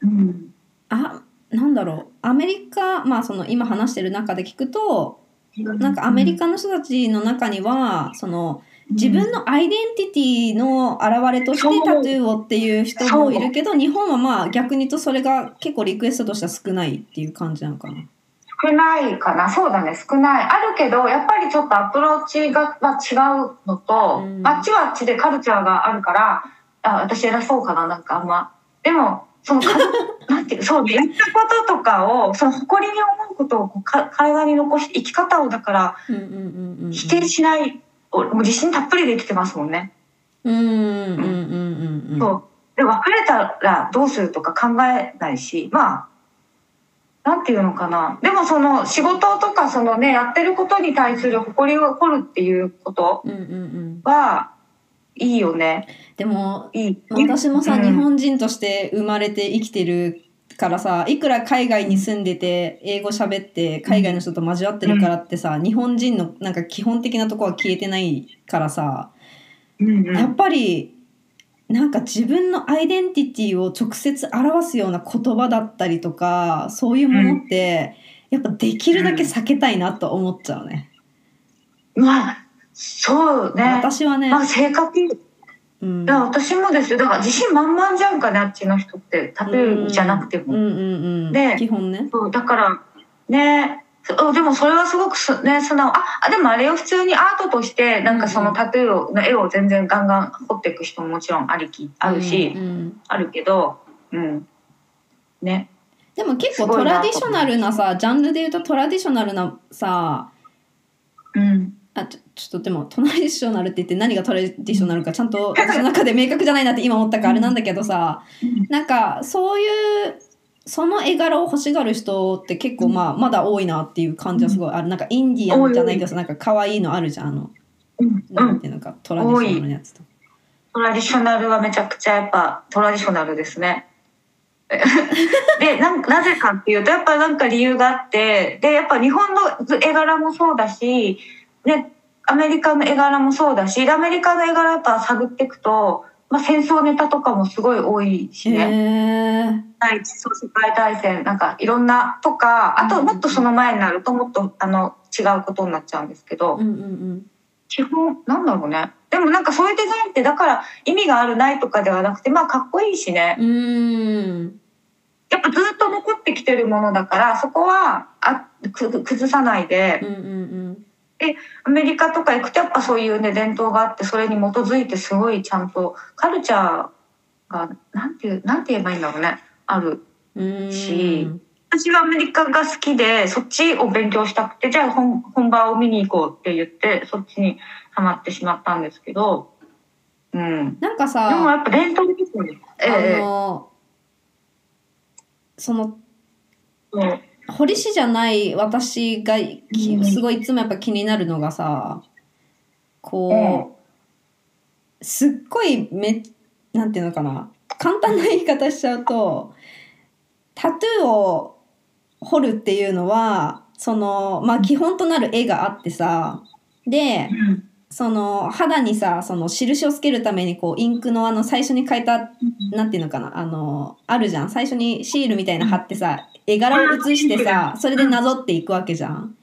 うん。あなんだろう。アメリカまあその今話してる中で聞くとなんかアメリカの人たちの中にはその自分のアイデンティティの表れとしてタトゥーをっていう人もいるけど日本はまあ逆に言うとそれが結構リクエストとしては少ないっていう感じなのかな。少ないかな。そうだね。少ない。あるけどやっぱりちょっとアプローチが、まあ、違うのと、うん。あっちはあっちでカルチャーがあるからあ私偉そうかななんかあんま。でもそのか <laughs> なんていうそうやったこととかをその誇りに思うことをこうか体に残して生き方をだから否定しない、おもう自信たっぷりで生きてますもんね。うんうんうんうんうん。そう。で別れたらどうするとか考えないしまあなんていうのかな。でもその仕事とかそのねやってることに対する誇りを掘るっていうことうんうんうん。はいいよね。でもいい。私もさ、うん。日本人として生まれて生きてるからさいくら海外に住んでて英語喋って海外の人と交わってるからってさ、日本人のなんか基本的なとこは消えてないからさ、うんうん。やっぱりなんか自分のアイデンティティを直接表すような言葉だったりとかそういうものって、やっぱできるだけ避けたいなと思っちゃうね。まあ、そうね。私はね、まあ、性格、いうんや、私もですよ。だから自信満々じゃんかね、あっちの人って。タトゥーじゃなくても。うんうんうん、で基本ね。そう、だから、ね、そでもそれはすごくす、ね、素直。あ、あでもあれを普通にアートとして、なんかそのタトゥーを、の絵を全然ガンガン彫っていく人ももちろんありき、あるし、うんうんあるけど、うん。ね。でも結構トラディショナルなさジャンルで言うとトラディショナルなさうん。あちょちょっとでもトラディショナルって言って何がトラディショナルかちゃんと私の中で明確じゃないなって今思ったからあれなんだけどさなんかそういうその絵柄を欲しがる人って結構まあまだ多いなっていう感じはすごいあるなんかインディアンじゃないけどさなんか可愛いのあるじゃんあのうん。なんていうのかトラディショナルのやつと。トラディショナルはめちゃくちゃやっぱトラディショナルですね。<laughs> でなんなぜかっていうとやっぱなんか理由があってでやっぱ日本の絵柄もそうだし、ね、アメリカの絵柄もそうだしでアメリカの絵柄やっぱ探っていくと、まあ、戦争ネタとかもすごい多いしへね。え第一次世界大戦なんかいろんなとかあともっとその前になるともっとあの違うことになっちゃうんですけど、うんうん基本なんだろうね。でもなんかそういうデザインってだから意味があるないとかではなくてまあかっこいいしね。うん。やっぱずっと残ってきてるものだからそこはあく崩さないで。うんうんアメリカとか行くとやっぱそういうね伝統があってそれに基づいてすごいちゃんとカルチャーがなんていうなんて言えばいいんだろうね。ある。うんうーん。し私はアメリカが好きでそっちを勉強したくてじゃあ本本場を見に行こうって言ってそっちにハマってしまったんですけどうん。なんかでもさやっぱ伝統ですよね。えあのそのえ堀市じゃない私がすごいいつもやっぱ気になるのがさこうすっごいめなんていうのかな簡単な言い方しちゃうとタトゥーを彫るっていうのはそのまあ基本となる絵があってさでうん。その肌にさその印をつけるためにこうインクのあの最初に書いたなんていうのかなあのあるじゃん。最初にシールみたいな貼ってさ絵柄を写してさそれでなぞっていくわけじゃん。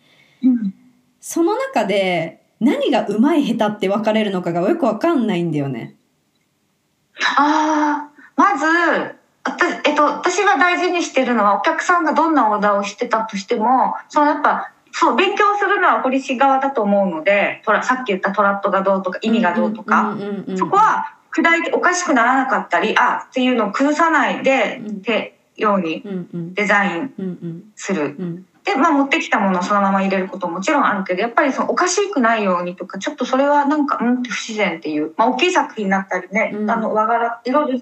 うんその中で何がうまい下手って分かれるのかがよく分かんないんだよね。ああまず私,、えっと、私が大事にしてるのはお客さんがどんなオーダーをしてたとしてもそのやっぱそう勉強するのは堀市側だと思うのでトラさっき言ったトラットがどうとか意味がどうとか、そこは砕いておかしくならなかったりあっていうのを崩さないでうんってようにうんうん。デザインうんうん。する。うん。で、まあ、持ってきたものをそのまま入れることももちろんあるけどやっぱりそのおかしくないようにとかちょっとそれはなんかうんって不自然っていう、まあ、大きい作品になったりね、うん。あの和柄いろいろ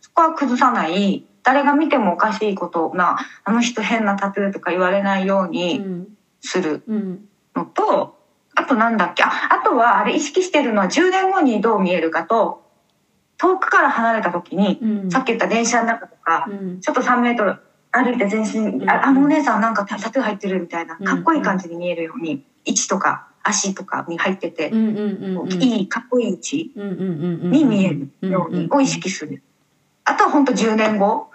そこは崩さない誰が見てもおかしいことなあの人変なタトゥーとか言われないよううにん。するうんのと、あとなんだっけああとはあれ意識してるのは10年後にどう見えるかと遠くから離れた時に、うん。さっき言った電車の中とかうん。ちょっと3メートル歩いて全身、うん。ああのお姉さんなんかタタトゥー入ってるみたいなうん。かっこいい感じに見えるように位置とか足とかに入ってていいかっこいい位置に見えるようにを意識する。あとは本当10年後？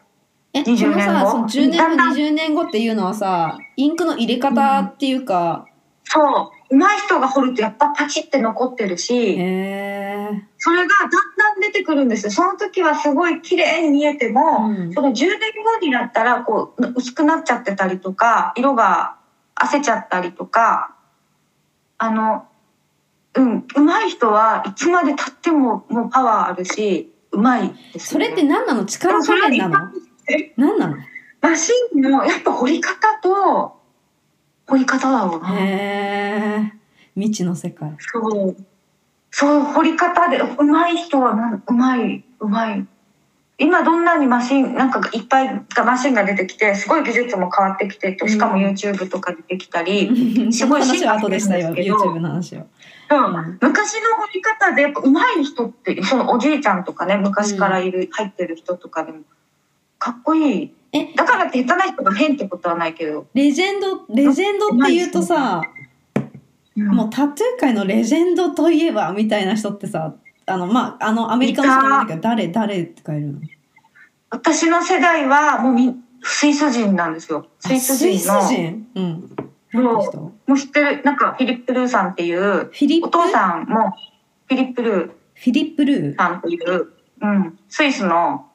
え20そのさ年後？その10年後だんだん20年後っていうのはさインクの入れ方っていうか、そう。上手い人が彫るとやっぱパチって残ってるし、へえそれがだんだん出てくるんですよ。その時はすごい綺麗に見えても、うん。その10年後になったらこう薄くなっちゃってたりとか色が褪せちゃったりとかあのうん上手い人はいつまでたってももうパワーあるし上手いね、それって何なの？力加減なの？何なの？マシンのやっぱ彫り方と彫り方だろうな。へえ未知の世界。そう。そう、彫り方で、上手い人はな、上手い、上手い。今どんなにマシン、なんかいっぱいがマシンが出てきて、すごい技術も変わってきて、しかもうん。YouTube とか出てきたり、その話は後でしたよすごい進化してる YouTube の話を。う。んうん。昔の彫り方でやっぱ上手い人って、そのおじいちゃんとかね、昔からいる、入ってる人とかでも、かっこいい。え。だからって下手な人が変ってことはないけど。レジェンドレジェンドっていうとさもううタトゥー界のレジェンドといえばみたいな人ってさあのまああのアメリカの人もいるけど誰誰とかいるの？私の世代はもうみスイス人なんですよ。スイスあスイス人？の。人うんもう知ってる、なんかフィリップ・ルーさんっていう、フィリップお父さんもフィリップ・ルー。フィリップ・ルー？さんっていう、うん、スイスの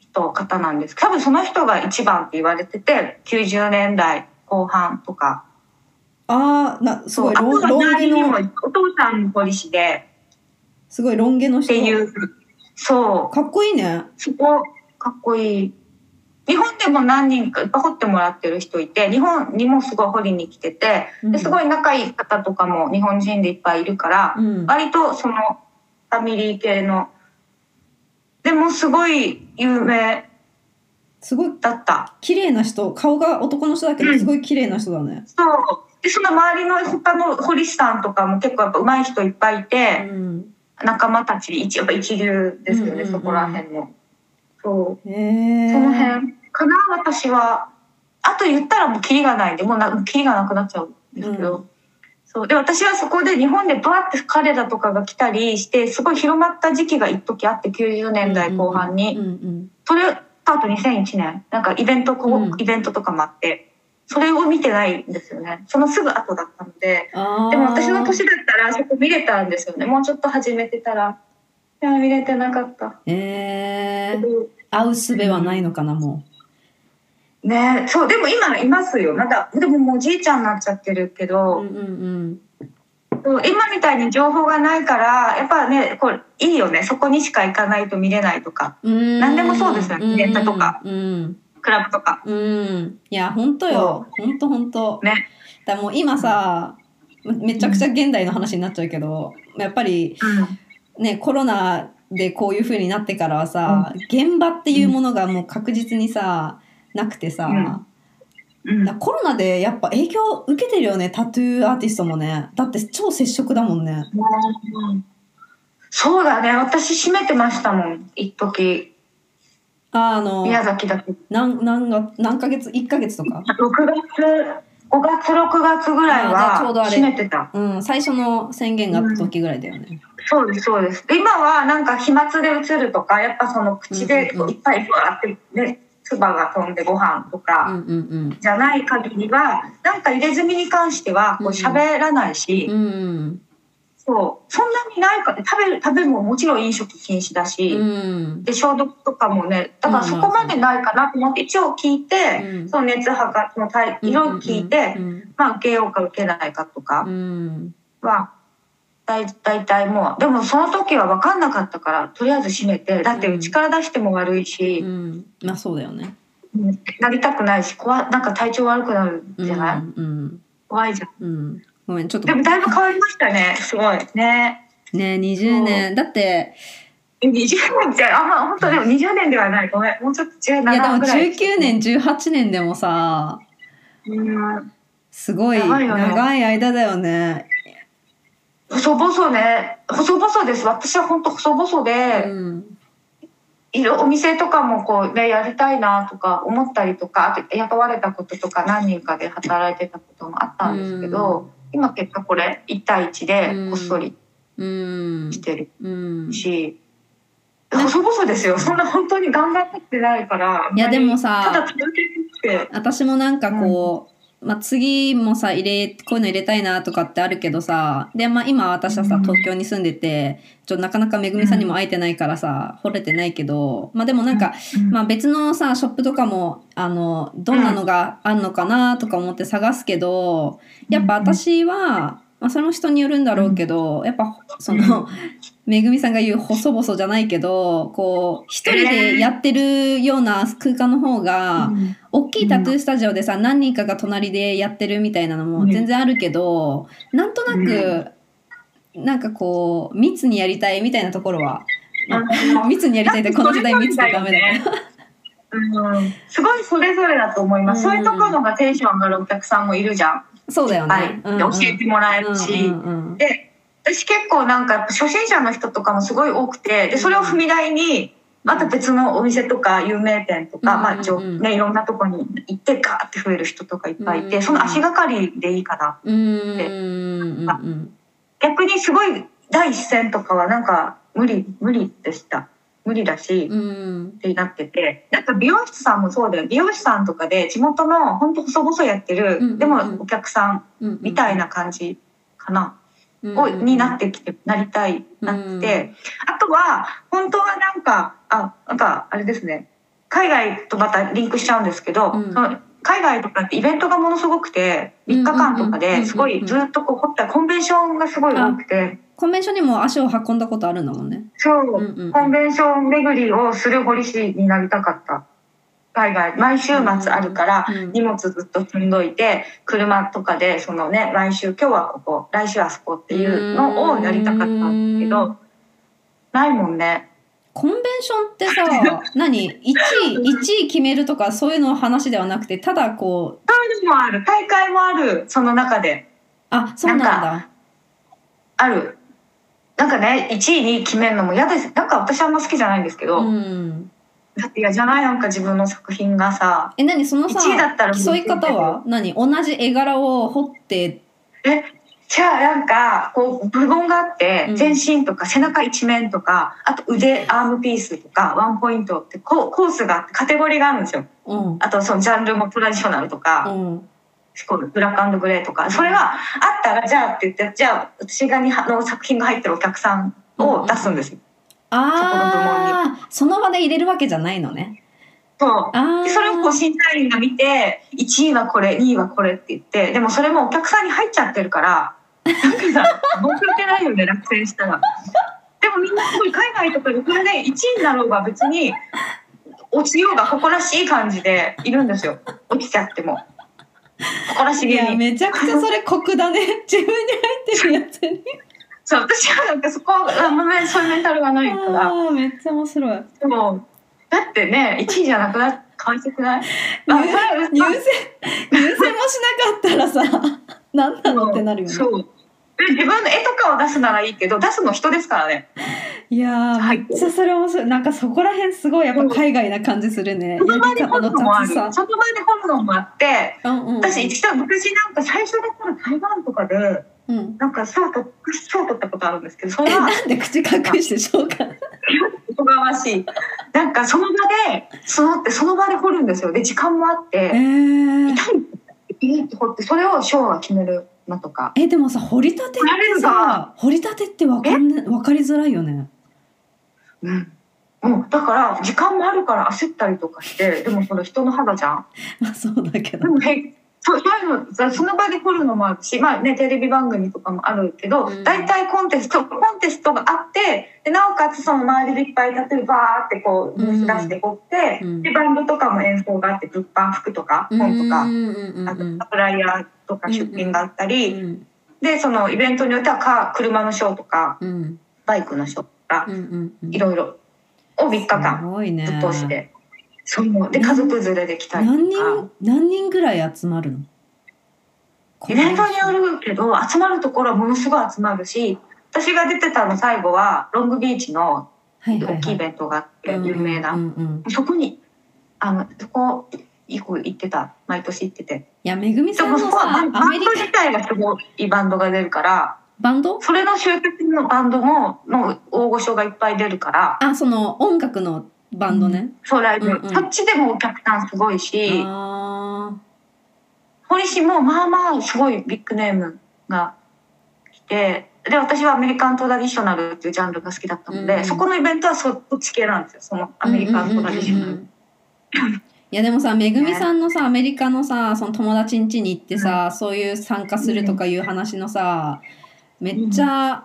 人、方なんです。多分その人が一番って言われてて、90年代後半とか。ああなすそう、ごいロン毛のお父さんポリシで、すごいロン毛の人っていう、そう、かっこいいね。そこ、かっこいい。日本でも何人かいっぱい掘ってもらってる人いて、日本にもすごい掘りに来てて、ですごい仲いい方とかも日本人でいっぱいいるから、うん。割とそのファミリー系の、でもすごい有名すごいだった。綺麗な人顔が男の人だけうん。どすごい綺麗な人だね、そう。で、その周りの他の堀さんとかも結構やっぱ上手い人いっぱいいて、うん仲間たち一やっぱ一流ですよね、うんうんうんそこら辺の。そう。その辺かな、私は。あと言ったらもうキリがないんで、もうなキリがなくなっちゃうんですけど。うそう。で、私はそこで日本でバーって彼らとかが来たりして、すごい広まった時期が一時あって、90年代後半に。うんうんそれ、あと2001年、なんかイベント、うんイベントとかもあって、それを見てないんですよね。そのすぐ後だったので。でも私の年だったらそこ見れたんですよね。もうちょっと始めてたら。いや、見れてなかった。えー、会う術はないのかなもねそう、でも今いますよ。まだ、でももうおじいちゃんになっちゃってるけうど、うんうんそう今みたいに情報がないから、やっぱね、これいいよね。そこにしか行かないと見れないとか、うん何でもそうですよねイベントとかうんクラブとか。うん、うん、いや本当よ。本当本当。ね。だからもう今さめちゃくちゃ現代の話になっちゃうけどやっぱりうん。ねコロナでこういう風になってからはさ、現場っていうものがもう確実にさなくてさ、うん。うん、コロナでやっぱ影響受けてるよねタトゥーアーティストもね。だって超接触だもんね。うん。そうだね。私閉めてましたもん。一時ああの宮崎だけ。何何が何ヶ月1ヶ月とか？6月、5月、6月ぐらいはうどあれ。閉めてた。うん最初の宣言があった時ぐらいだよね、そうです、そうです。で今はなんか飛沫で移るとか、やっぱその口でうんうんうん。いっぱいふわってね、唾が飛んでご飯とうんかうんうん。じゃない限りは、なんか入れ墨に関してはこう喋らないし、うんそう、そんなにないから、食べる、食べるももちろん飲食禁止だし、うん。で、消毒とかもね、だからそこまでないかなと思って、一応聞いて、うん。その熱測が、その体色を聞いて、うん。まあ受けようか受けないかとか。うん。は、だい大体もう、でもその時は分かんなかったから、とりあえず閉めて、だってうちから出しても悪いし、うん。まあそうだよね。うん。なりたくないし、怖いなんか体調悪くなるんじゃない、うん怖いじゃん。うんごめんちょっとでもだいぶ変わりましたね、すごい。ね。ね20年だって20年って、あ、まあ本当でも20年ではない。ごめん。もうちょっと17いやでもぐらい。19年18年でもさうん。すごい長い間だよね細々ね。細々です。私は本当細々うで、んいろお店とかもこうね、やりたいなとか思ったりとか、あと雇われたこととか何人かで働いてたこともあったんですけど、今結果これ1対1でこっそりうんしてるうんし、細々ですよ。そんな本当に頑張ってないから。いやでもさただ続けて。私もなんかこう、まあ、次もさ入れこういうの入れたいなとかってあるけどさで、まあ、今私はさうん。東京に住んでてちょなかなかめぐみさんにも会えてないからさ掘れてないけど、まあ、でもなんか、まあ、別のさショップとかもあのどんなのがあんのかなとか思って探すけどやっぱ私は、まあ、その人によるんだろうけどやっぱそのめぐみさんが言う細々じゃないけどこう一人でやってるような空間の方が、うん。大きいタトゥースタジオでさ何人かが隣でやってるみたいなのも全然あるけど、なんとなく、なんかこう密にやりたいみたいなところは、まあ <laughs> 密にやりたいってこの時代密ってダメだね。<laughs> うん。すごいそれぞれだと思います、うん。そういうところがテンション上がるお客さんもいるじゃん。そうだよはいね。で教えてもらえるし。で、私結構なんか初心者の人とかもすごい多くて、で、それを踏み台に、また別のお店とか有名店とか、うんまあ一応うんね、いろんなとこに行ってガーって増える人とかいっぱいいて、うんその足がかりでいいかな。うんうんうんうん。逆にすごい第一線とかはなんか無理、無理でした。無理だし、うん。ってなってて。なんか美容師さんもそうだよ。美容師さんとかで地元の本当細々やってる、でもお客さんうんみたいな感じかな、うんをになってきてなりたいなって、あとは本当はなんかあなんかあれですね。海外とまたリンクしちゃうんですけど、うん。その海外とかってイベントがものすごくて3日間とかですごいずっとこう掘ったコンベンションがすごい多くて。コンベンションにも足を運んだことあるんだもんね。そう、うんうんうん。コンベンション巡りをする堀市になりたかった海外毎週末あるからうん。荷物ずっと積んどいて車とかでそのね来週今日はここ来週はそこっていうのをやりたかったんですけうどないもんね。コンベンションってさ、<laughs> 何 ?1 位、1位決めるとかそういうの話ではなくて、ただこう、そうもある。大会もあるその中で。あ、そうなんなだ。ある。なんかね1位に決めるのも嫌です。なんか私あんま好きじゃないんですけど、うん。だって嫌じゃないなんか自分の作品がさえ、何そのさ、1位だったら競い方は？何同じ絵柄を彫って、えじゃあなんかこう部門があってうん。全身とか背中一面とかあと腕アームピースとかワンポイントってこうコースがあってカテゴリーがあるんですよ。うん。あとそのジャンルもトラディショナルとか、うん。ブラックグレーとか。それがあったらじゃあって言ってじゃあ私がにの作品が入ってるお客さんを出すんですよ、ああ、その場で入れるわけじゃないのね。そうそれをこう審査員が見て1位はこれ2位はこれって言ってでもそれもお客さんに入っちゃってるからなんかさ申し訳ないよね落選したら。でもみんなすごい海外とかでこれで1位になろうが別に落ちようが誇らしい感じでいるんですよ落ちちゃっても誇らしげに。めちゃくちゃそれ酷だね。自分に入ってるやつに。そう私はなんかそこはあんまりそういうメンタルがないからああ、めっちゃ面白い。でもだってね1位じゃなくなってかわい？そうくない <laughs> 入選、入選もしなかったらさ、何 <laughs> なのってなるよね。そうで自分の絵とかを出すならいいけど出すの人ですからねいやめっちゃそれ面白い。なんかそこら辺すごいやっぱ海外な感じするね。その場でやり方の掘るのもある。その場で掘るのもあってうんうんうん。私一度昔なんか最初だったら台湾とかでうん。なんか賞取賞取ったことあるんですけどそれえ、はなんで口隠してしょうか？おこがましいなんかその場で募ってその場で掘るんですよで時間もあっえてー。痛いいいって掘ってそれを賞が決めるのとかえ、でもさ、掘りたてってさ、掘りたてってわかんね、わかりづらいよね。うんうん、だから時間もあるから焦ったりとかしてでもそれ人の肌じゃん <laughs> まあそうだけど。でもへそうそういうのその場で掘るのもあるし、まあね、テレビ番組とかもあるけど、うん。大体コンテストコンテストがあってでなおかつその周りでいっぱい例えばバーってこううん。出して掘って、うん。でバンドとかも演奏があって物販服とか本とか、うんうんうんあうん。とサプライヤーとか出品があったり、うんでそのイベントによってはカー車のショーとかうん。バイクのショーとか、うんうんうん。いろいろを3日す間。ぶっ通して。そう。で家族連れで来たりとか。何人何人ぐらい集まるの？イベントによるけど集まるところはものすごい集まるし私が出てたの最後はロングビーチの大きいイベントがあって有名な、そこにあのそこ以降行ってた。毎年行ってて。やめぐみさんのさこはバンド自体がすごいバンドが出るからバンド？それの集結のバンドもの大御所がいっぱい出るから。あその音楽のバンドね。そうライブ、うんうん。そっちでもお客さんすごいしあ堀市もまあまあすごいビッグネームが来てで私はアメリカントラディショナルっていうジャンルが好きだったので、うんそこのイベントはそっち系なんですよ。そのアメリカントラディショナル。いやでもさめぐみさんのさアメリカのさその友達ん家に行ってさ、そういう参加するとかいう話のさめっちゃ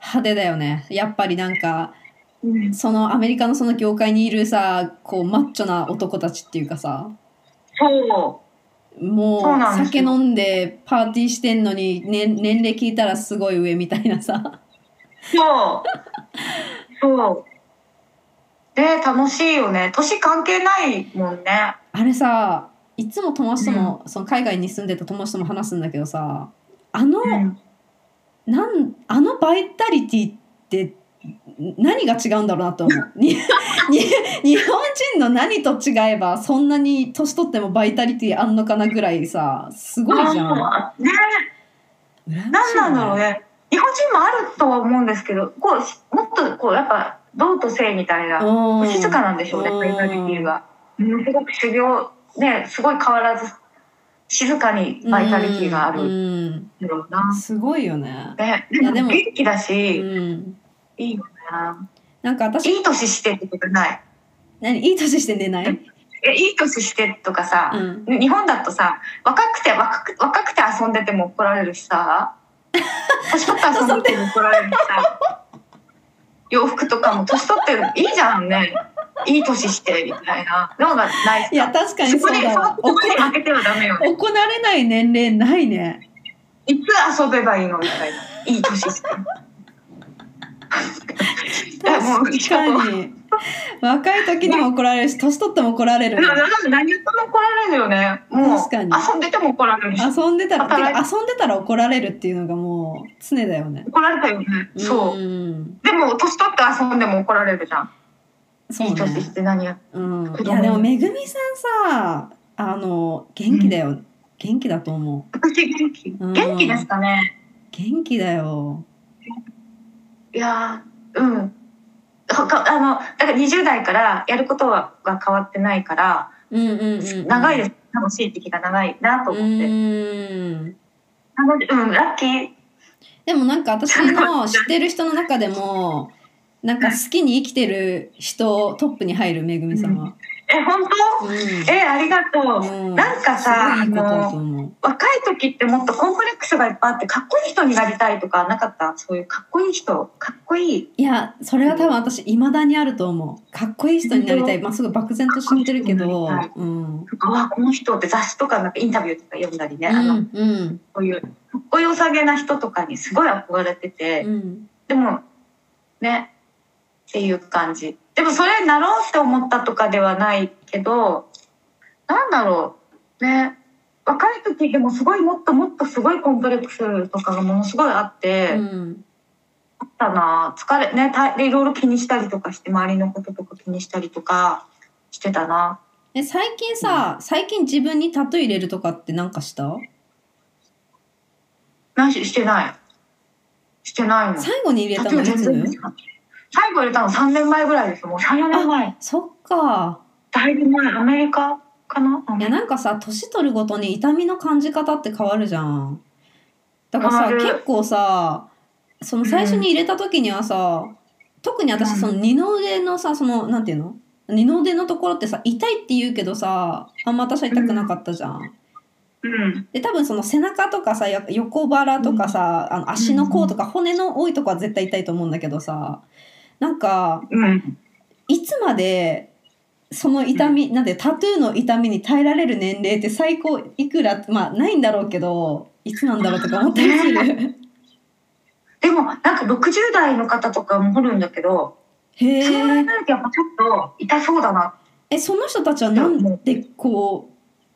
派手だよね。やっぱりなんかうん。そのアメリカのその業界にいるさこうマッチョな男たちっていうかさ。そう。もう酒飲んでパーティーしてんのに、ね、年齢聞いたらすごい上みたいなさ。そう。そう。で楽しいよね。年関係ないもんね。あれさいつも友達とも、その海外に住んでた友達とも話すんだけどさあの、うん。なんあのバイタリティって何が違うんだろうなと思う。日本人の何と違えばそんなに年取ってもバイタリティあんのかなぐらいさすごいじゃん。あね何なんだろうね日本人もあるとは思うんですけどこうもっとこうやっぱ銅と性みたいなうん静かなんでしょうねうんバイタリティが。すごく修行ねすごい変わらず静かにバイタリティがあうるんんだろうな。すごいよね。ね、でもいやでも元気だうし、ん。いいよな。なんか私、いい年してってことない。何？いい年して寝ない？えいい年してとかさ、うん。日本だとさ若くて若く若くて遊んでても怒られるしさ。<laughs> 年取って遊んでても怒られるしさ。洋服とかも年取ってる。いいじゃんね。いい年してみたいな。のがないいや、確かにそうだわ。そこに負けてはダメよね。怒られない年齢ないね。いつ遊べばいいの？みたいな。いい年して <laughs> 確かに。若い時にも怒られるし、年取っても怒られるだ。から何言っても怒られるよねもう確かに遊んでても怒られるし遊んでたら、遊んでたら怒られるっていうのがもう常だよね。怒られたよねそう、うん。でも年取って遊んでも怒られるじゃんそういい年しね。て何やうん。いや、でもめぐみさんさ、あの、元気だよ。元気だと思う。私元気うん元気ですかね元気だよ。いやーうんほかあのだから20代からやることはが変わってないから、うんうんうん。長いです楽しい時期が長いなとう思って、ん。楽しうんラッキーでもなんか私の知ってる人の中でも、なんか好きに生きてる人トップに入るめぐみさんは。え本当？うん。えありがとう、うんなんかさあの。若い時ってもっとコンプレックスがいっぱいあってかっこいい人になりたいとかなかった？そういうかっこいい人かっこいいいや、それは多分私、未だにあると思う。かっこいい人になりたい。まあ、すごい漠然と知ってるけど、いい人うん。この人って雑誌とかなんかインタビューとか読んだりね、うあのん、うん、こういうかっこよさげな人とかにすごい憧れてて、うん。でもねっていう感じでもそれになろうって思ったとかではないけどなんだろうね。若い時でもすごいもっともっとすごいコンプレックスとかがものすごいあって、うん。あったな。疲れねたでいろいろ気にしたりとかして周りのこととか気にしたりとかしてたな。え、最近さ、最近自分にタトゥー入れるとかってなんかした？何ししてない。してないの。最後に入れたのいつ？最後入れたの3年前ぐらいですもう34年前。そっか。だいぶ前。アメリカかな？いや、なんかさ、年取るごとに痛みの感じ方って変わるじゃん。だからさ、結構さ、その最初に入れた時にはさ、特に私うん。その二の腕のさ、その、なんていうの？二の腕のところってさ、痛いって言うけどさ、あんま私は痛くなかったじゃん。うん。で、多分その背中とかさ、や横腹とかさ、あの足の甲とか骨の多いとこは絶対痛いと思うんだけどさ、なんか、うんいつまでその痛み、なんてタトゥーの痛みに耐えられる年齢って最高いくらまあないんだろうけどいつなんだろうとか思ったりする。でもなんか60代の方とかもおるんだけどへそのぐらいにえ。なるとやっぱちょっと痛そうだなえその人たちはなんでこ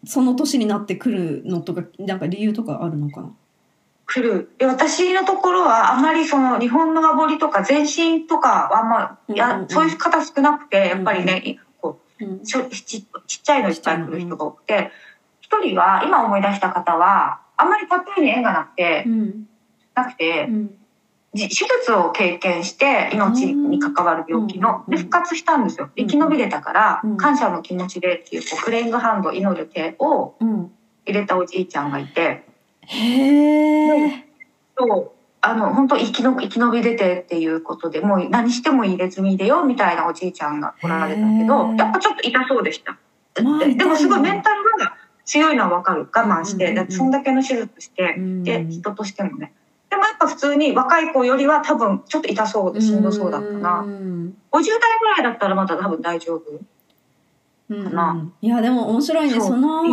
うその年になってくるのとかなんか理由とかあるのかな？来る。で私のところはあんまりその日本の和彫りとか全身とかはあんまや、うんうんうん。そういう方少なくてやっぱりね、こうちょちっちゃいのいっぱい来る人が多くて一人は今思い出した方はあんまりタトゥーに縁がなくて、うん。なくて手術を経験して命に関わる病気のうんで復活したんですよ。生き延びれたからうん感謝の気持ちでっていうこうプレイングハンド祈る手をうん。入れたおじいちゃんがいてへえ。そうあの本当生きの生き延び出てっていうことでもう何しても入れ墨でよみたいなおじいちゃんがおられたけどやっぱちょっと痛そうでした。まあででもすごいメンタルが強いのはわかる。我慢して、うんうんうん。だってそんだけの手術して、うんで人としてもね。でもやっぱ普通に若い子よりは多分ちょっと痛そうでしんどそうだったな、うん50代ぐらいだったらまだ多分大丈夫うんいやでも面白いね。その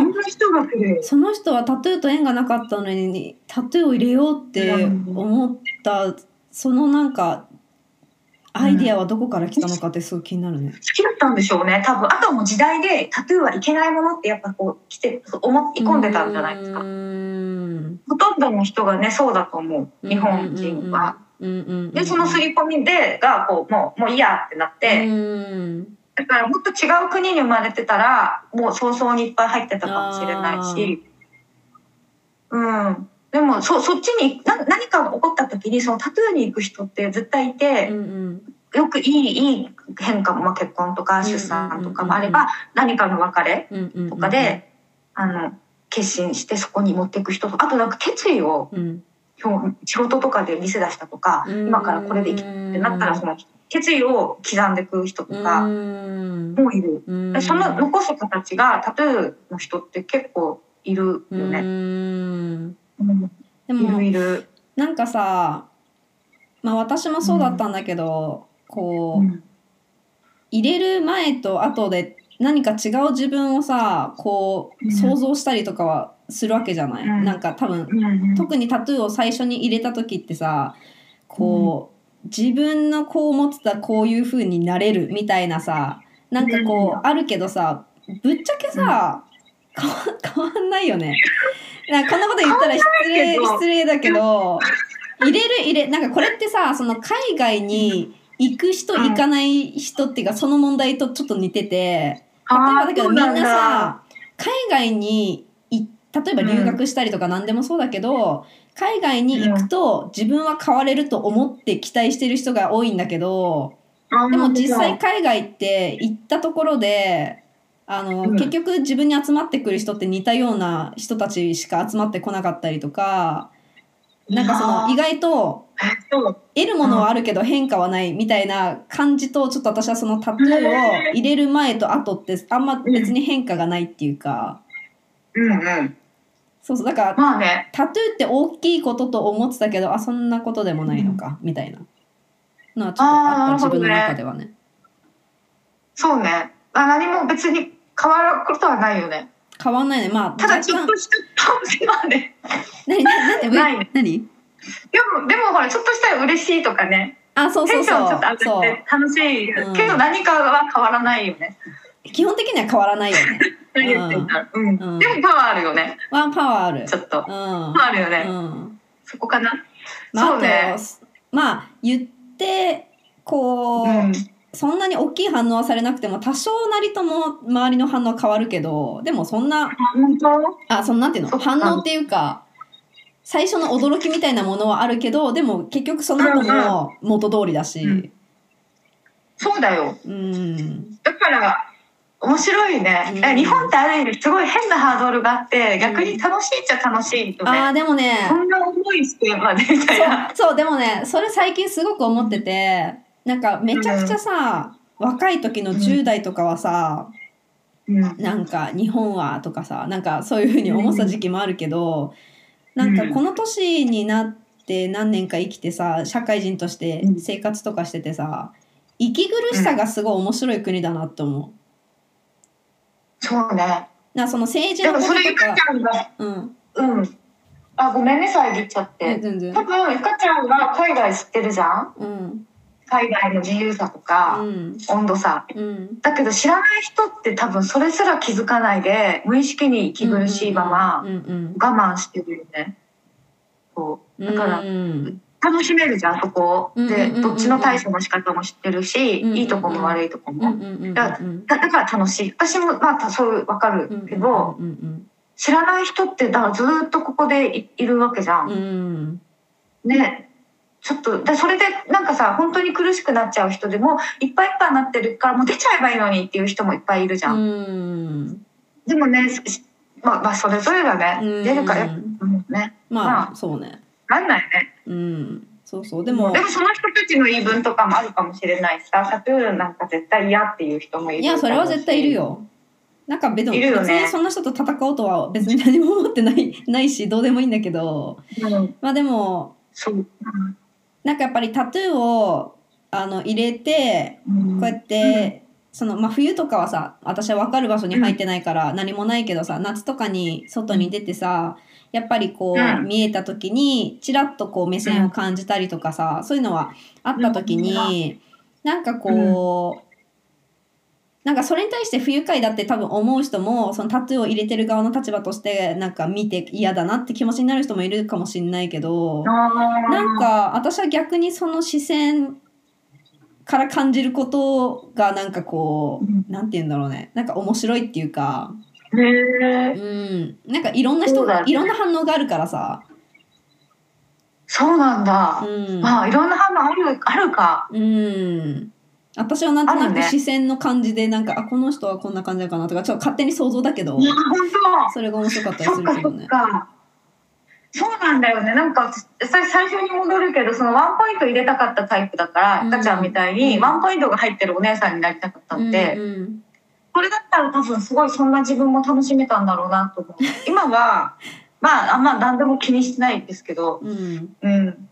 その人はタトゥーと縁がなかったのにタトゥーを入れようって思ったそのなんかアイディアはどこから来たのかってすごい気になるね。好きだったんでしょうね。多分。あとはもう時代でタトゥーはいけないものってやっぱこう来て思い込んでたんじゃないですか。ほとんどの人がねそうだと思う。日本人は。うんうんうんうんでその刷り込みでがこうもうもういいやってなって、うんだからもっと違う国に生まれてたらもう早々にいっぱい入ってたかもしれないし。うん。でもそそっちにな何かが起こった時にそのタトゥーに行く人って絶対いて、うんうん。よくいいいい変化も、まあ、結婚とか出産とかもあれば、何かの別れとかで、あの決心してそこに持っていく人とあとなんか決意をうん。表仕事とかで見せ出したとか、うん今からこれでいきってなったらその決意を刻んでいく人とかうん。もいる。その残す形がタトゥーの人って結構いるよね。うん。うん。でもいるいる。なんかさまあ私もそうだったんだけど、こう、うん。入れる前と後で何か違う自分をさこううん。想像したりとかはするわけじゃない、うん。なんか多分うん特にタトゥーを最初に入れた時ってさこう、自分のこう思ってたこういう風になれるみたいなさなんかこう、あるけどさぶっちゃけさ、変わ <laughs> 変わんないよね。なんかこんなこと言ったら失礼失礼だけど入れる入れなんかこれってさその海外に行く人うん行かない人っていうかその問題とちょっと似てて。例えばだけどみんなさ海外にい例えば留学したりとか何でもそうだけど、海外に行くと自分は変われると思って期待してる人が多いんだけどでも実際海外って行ったところであの、うん。結局自分に集まってくる人って似たような人たちしか集まってこなかったりとかなんかその意外と得るものはあるけど変化はないみたいな感じとちょっと私はそのタトゥーを入れる前と後ってあんま別に変化がないっていうか。うんうん。そうそうだからまあね。タトゥーって大きいことと思ってたけどあそんなことでもないのかみたいなのはちょっとあった自分の中ではね。そうね。あ何も別に変わることはないよね。変わんないねまあただちょっとした楽しみはね。何何何 <laughs> ないね何？でも、でもほら、ちょっとしたら嬉しいとかね。あそうテンシそうそうョンちょっと上がって楽しい。うんけど何かは変わらないよね。基本的には変わらないよね。<laughs> 言ってた。らうん。うん。でもパワーあるよね。ワンパワーある。ちょっと。うん。パワーあるよね。うん。そこかな。まあ、そうね。まあ言ってこう、うん。そんなに大きい反応はされなくても多少なりとも周りの反応は変わるけどでもそんな本当？あそんなんていうの？反応っていうか最初の驚きみたいなものはあるけどでも結局その後も元通りだし、うん。そうだよ。うん、だから、面白いね。うんえ日本ってある意味すごい変なハードルがあって、逆に楽しいっちゃ楽しいよあね。ーでもねこんな思いしてまでみたいな。<laughs> そうそうでもねそれ最近すごく思っててなんかめちゃくちゃさ、若い時の10代とかはさ、うん。なんか日本はとかさなんかそういうふうに思ってた時期もあるけど、なんかこの年になって何年か生きてさ社会人として生活とかしててさ息苦しさがすごい面白い国だなって思う。そうね。なその政治でのこともそれゆかとかちゃんが、うん、うん。あ、ごめんね、遮っちゃって。え全然多分、ゆかちゃんが海外知ってるじゃん？うん海外の自由さとうか、ん温度差。うんだけど知らない人って多分それすら気づかないで、無意識に息苦しいままうんうん我慢してるよね。そう。だからう、ん楽しめるじゃん、そこ。で、どっちの対処の仕方も知ってるし、いいとこも悪いとこも。だから楽しい。私もまあそういうわかるけど、知らない人ってだからずーっとここでいいるわけじゃん。ね。ちょっと、でそれでなんかさ、本当に苦しくなっちゃう人でも、いっぱいいっぱいになってるからもう出ちゃえばいいのにっていう人もいっぱいいるじゃん。うんでもね、しまあまあそれぞれだね。うん出るから、うんね。ままあそうねなんないね。うん。そうそう。ででももその人たちの言い分とかもあるかもしれないしさ、タトゥーなんか絶対嫌っていう人もいるいやそれは絶対いる。よ。なんか別にね。別にそんな人と戦おうとは別に何も思ってない <laughs> ないしどうでもいいんだけど。うん、まあでもそう。なんかやっぱりタトゥーをあの入れてうん。こうやって、そのまあ、冬とかはさ私は分かる場所に入ってないから何もないけどさ夏とかに外に出てさやっぱりこう、うん。見えた時にちらっとこう目線を感じたりとかさ、そういうのはあった時に、なんかこう、なんかそれに対して不愉快だって多分思う人もそのタトゥーを入れてる側の立場としてなんか見て嫌だなって気持ちになる人もいるかもしれないけど。ななんか私は逆にその視線から感じることがなんかこうん。うなんて言うんだろうね。なんか面白いっていうかへえうんなんかいろんな人、そうだねいろんな反応があるからさそうなんだ。うんまあ、いろんな反応ある、あるか。うん私はなんとなく視線の感じでなんかあこの人はこんな感じかなとかちょっと勝手に想像だけど。それが面白かったりするけどね。そうなんだよね。なんか、さ最初に戻るけど、そのワンポイント入れたかったタイプだから、うん赤ちゃんみたいにうんワンポイントが入ってるお姉さんになりたかったので、うんうんこれだったら多分すごいそんな自分も楽しめたんだろうなと思う。<laughs> 今は、まあ、あんま何でも気にしてないですけど、うんうん。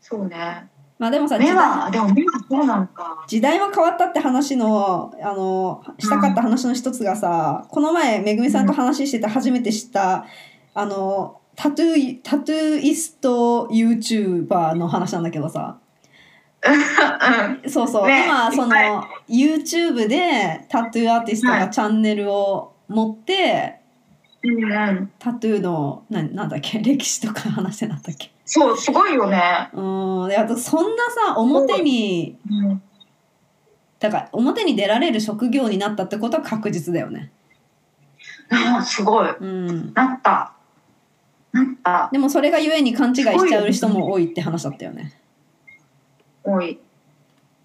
そうね。まあでもさでも目はそうなのか。時代は変わったって話のあのしたかった話の一つがさ、この前めぐみさんと話してて初めて知ったあのタトゥータトゥーイスト YouTuber の話なんだけどさうん。そうそう、ね今その YouTube でタトゥーアーティストはいがチャンネルを持って、うんうん。タトゥーのななんだっけ <laughs> 歴史とか話してなったっけ？そう、すごいよね。うんであとそんなさ表にうん。だから表に出られる職業になったってことは確実だよね。ああ、すごい。うん、なった。なった。でもそれがゆえに勘違いしちゃう人も多いって話だったよね。多い。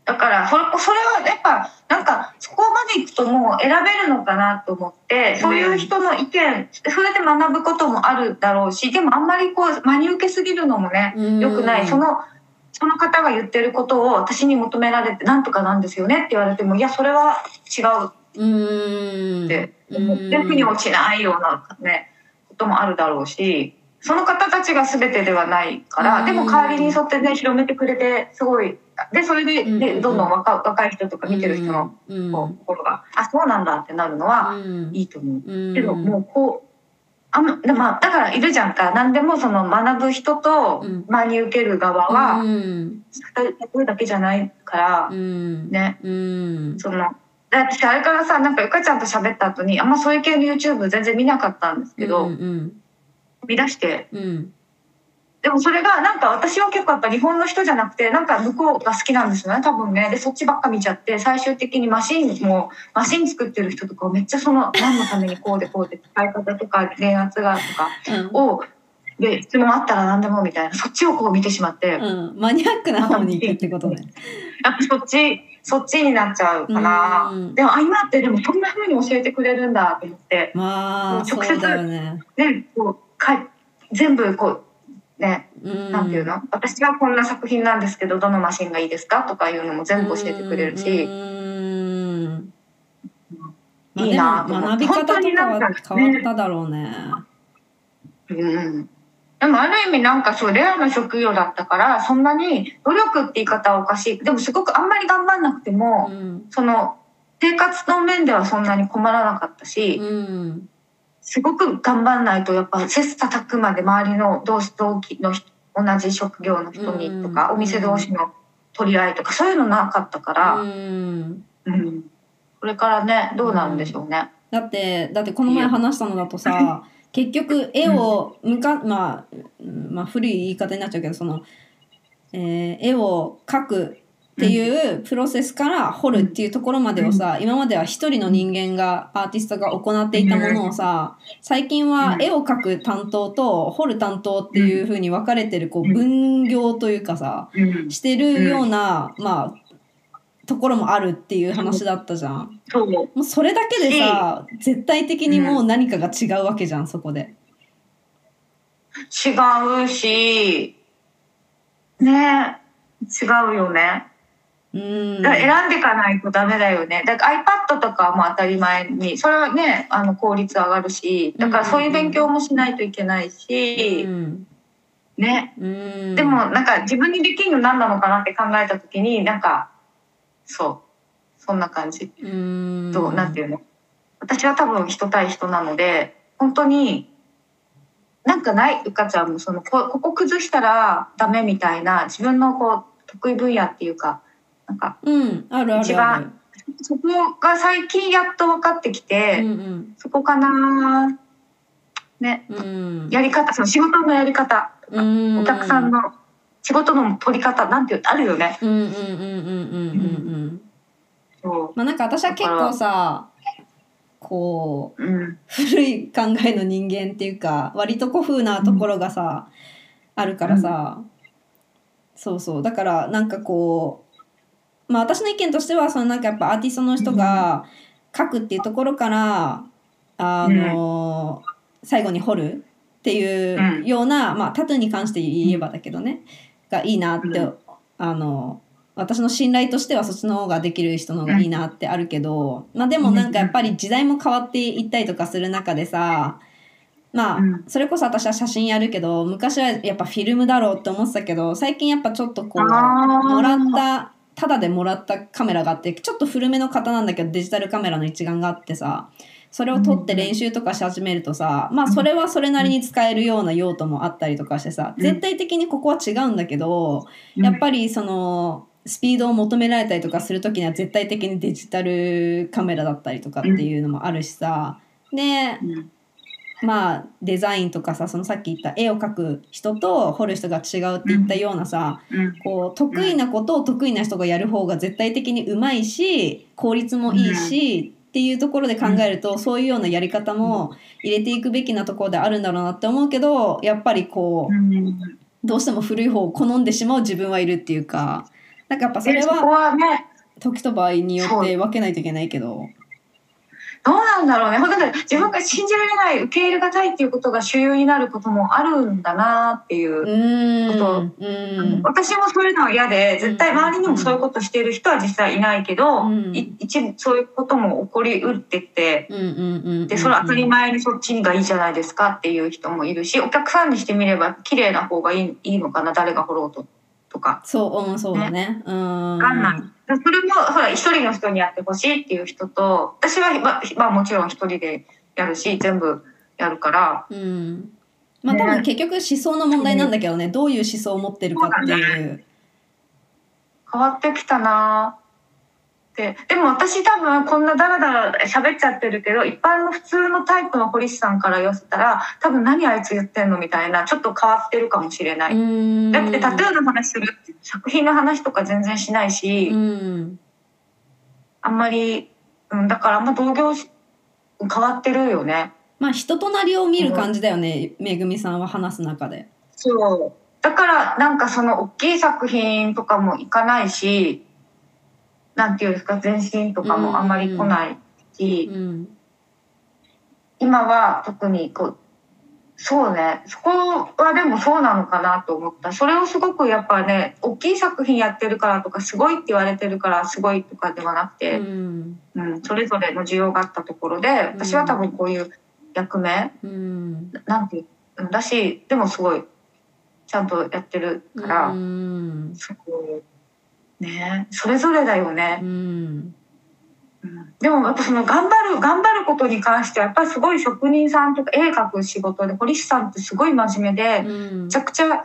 だから、それ、それはやっぱ、なんか、そこまで行くともう選べるのかなと思って、そういう人の意見、それで学ぶこともあるだろうし、でもあんまりこう、真に受けすぎるのもね、良くない。その、その方が言ってることを私に求められて、なんとかなんですよねって言われても、いや、それは違う。うん。って思って、腑に落ちないようなね、こともあるだろうし、その方たちが全てではないから、うん。でも代わりにそうやってね、広めてくれて、すごい、で、それで、うん。でどんどん若若い人とか見てる人のうん。こう心が、あ、そうなんだってなるのはうん。いいと思う。うん。けど、もうこう、あまあ、だからいるじゃんか。何でもその学ぶ人とうん。真に受ける側は、うん。それだけじゃないからう、ん。ね。うん。その、だってあれからさ、なんかゆかちゃんと喋った後に、あんまそういう系の YouTube 全然見なかったんですけど、うん見出して、うんでもそれがなんか私は結構やっぱ日本の人じゃなくて、なんか向こうが好きなんですよね、多分ね。で、そっちばっか見ちゃって、最終的にマシンも、マシン作ってる人とかをめっちゃその、何のためにこうでこうで、使い方とか、電圧がとかを、で、質問あったら何でもみたいな、そっちをこう見てしまって、うんマニアックな方に行くってことね。やっぱそっち、そっちになっちゃうかな。うんでも、あ、今ってでもそんな風に教えてくれるんだと思って、まあ直接ね。ね、こう、かい全部こう、ね、うん。なんていうの？私はこんな作品なんですけど、どのマシンがいいですか？とかいうのも全部教えてくれるうし、いいな。とでも思って学び方とかは変わっただろうね。うん。でもある意味なんかそう、レアな職業だったから、そんなに努力って言い方はおかしい。でもすごくあんまり頑張んなくても、うん。その、生活の面ではそんなに困らなかったし、うんすごく頑張んないとやっぱ切磋琢磨で周りの同同期の人同じ職業の人にとか、うん。お店同士の取り合いとかそういうのなかったから、うん。うん。これからねどうなるんでしょうね。だってだってこの前話したのだとさ <laughs> 結局絵をむか、まあ、うんまあ古い言い方になっちゃうけどその、えー絵を描くっていうプロセスから彫るっていうところまでをさ今までは一人の人間がアーティストが行っていたものをさ最近は絵を描く担当と彫る担当っていう風に分かれてるこう分業というかさうん、してるようなまあところもあるっていう話だったじゃん。そうもうそれだけでさ絶対的にもう何かが違うわけじゃんそこで。違うしね違うよね。うん選んでいかないとダメだよね。だから iPad とかはもう当たり前に、それはね、あの効率上がるし、だからそういう勉強もしないといけないし、うんね。うんでもなんか自分にできるの何なのかなって考えた時に、なんか、そう、そんな感じ。うんどう、なんていうの私は多分人対人なので、本当に、なんかない、うかちゃんもその、こここ崩したらダメみたいな、自分のこう、得意分野っていうか、なんか、うんあるあるあ一番そこが最近やっと分かってきて、る。うん。そこかなね、うん。うんやり方、その仕事のやり方、うん。お客さんの仕事の取り方、なんていう、あるよね。うんうんうんうんうんうんまあなんか私は結構さこうう。うん。古い考えの人間っていうか割と古風なところがさ、あるからさ、そうそう。だからなんかこうまあ私の意見としてはそのなんかやっぱアーティストの人が書くっていうところから、あの最後に掘るっていうような、まあタトゥーに関して言えばだけどね、がいいなって、うん。あの私の信頼としてはそっちの方ができる人の方がいいなってあるけど、まあでもなんかやっぱり時代も変わっていったりとかする中でさまあ、うん。それこそ私は写真やるけど昔はやっぱフィルムだろうって思ってたけど最近やっぱちょっとこうもらったただでもらったカメラがあってちょっと古めの型なんだけどデジタルカメラの一眼があってさそれを撮って練習とかし始めるとさ、まあそれはそれなりに使えるような用途もあったりとかしてさ、うん。絶対的にここは違うんだけど、やっぱりそのスピードを求められたりとかする時には絶対的にデジタルカメラだったりとかっていうのもあるしさ、でうんまあデザインとかさそのさっき言った絵を描く人と彫る人が違うって言ったようなさ、うんこう得意なことを得意な人がやる方が絶対的にうまいし効率もいいし、っていうところで考えると、そういうようなやり方も入れていくべきなところであるんだろうなって思うけどやっぱりこう、うんどうしても古い方を好んでしまう自分はいるっていうかなんかやっぱそれは時と場合によって分けないといけないけど。どうなんだろうね。本当に自分が信じられない、受け入れがたいっていうことが主流になることもあるんだなっていうこと。うん。私もそういうのは嫌で、絶対周りにもそういうことしている人は実際いないけど、一部そういうことも起こりうってて、で、それは当たり前にそっちがいいじゃないですかっていう人もいるし、お客さんにしてみれば綺麗な方がいいいいのかな、誰が掘ろうと。とか。そう、うん、そうだね。うん。わかんない。それも、ほら、一人の人にやってほしいっていう人と、私は、まあ、まあ、もちろん一人でやるし、全部やるから、うん。まあね多分結局思想の問題なんだけどね、どういう思想を持ってるかっていう。変わってきたな。でも私多分こんなダラダラ喋っちゃってるけど、一般の普通のタイプの堀市さんから言わせたら、多分何あいつ言ってんのみたいな、ちょっと変わってるかもしれない。うん。だってタトゥーの話する作品の話とか全然しないし、うん。あんまり、うん、だからあんま同業し変わってるよね。まあ人となりを見る感じだよね、めぐみさんは話す中で。そう。だからなんかその大きい作品とかもいかないし、なんていうんですか、全身とかもあんまり来ないし、うん。今は特にこう、そうね、そこはでもそうなのかなと思った。それをすごくやっぱね、大きい作品やってるからとか、すごいって言われてるからすごいとかではなくうて、ん。うん、それぞれの需要があったところで、私は多分こういう役目、うん。なんてだし、でもすごい、ちゃんとやってるから、うん。そうねそれぞれだよねう、ん。うんでもやっぱその頑張る頑張ることに関してはやっぱりすごい職人さんとか絵描く仕事で堀市さんってすごい真面目で、うんめちゃくちゃ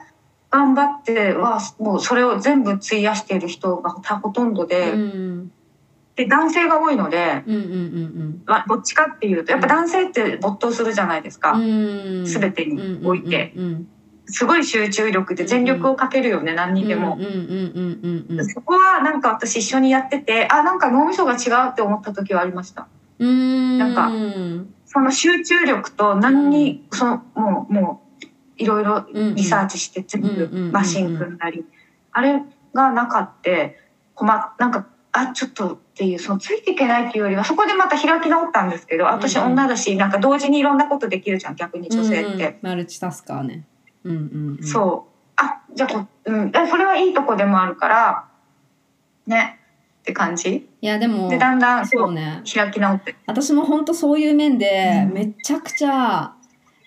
頑張ってはもうそれを全部費やしている人がほとんどで,、うん。で男性が多いので、うん。うん。まあ、どっちかっていうとやっぱ男性って没頭するじゃないですか、うん。全てにおいてうん。すごい集中力で全力をかけるよね、何にでも。うん。うん。うん。うん。そこはなんか私一緒にやっててあなんか脳みそが違うって思った時はありましたうん。なんかうん。その集中力と何に、そのもうもういろいろリサーチして全うんうんうんうん部マシン組んだり、あれがなかって困っなんかあちょっとっていうそのついていけないっていうよりはそこでまた開き直ったんですけど私うんうん女だしなんか同時にいろんなことできるじゃん逆に女性って、マルチタスカーね。うん。うん。うん。そう。あじゃあこ、うん、えそれはいいとこでもあるからね。って感じ。いやでもでだんだんそうね。開き直って。私も本当そういう面でうん。めちゃくちゃ、ま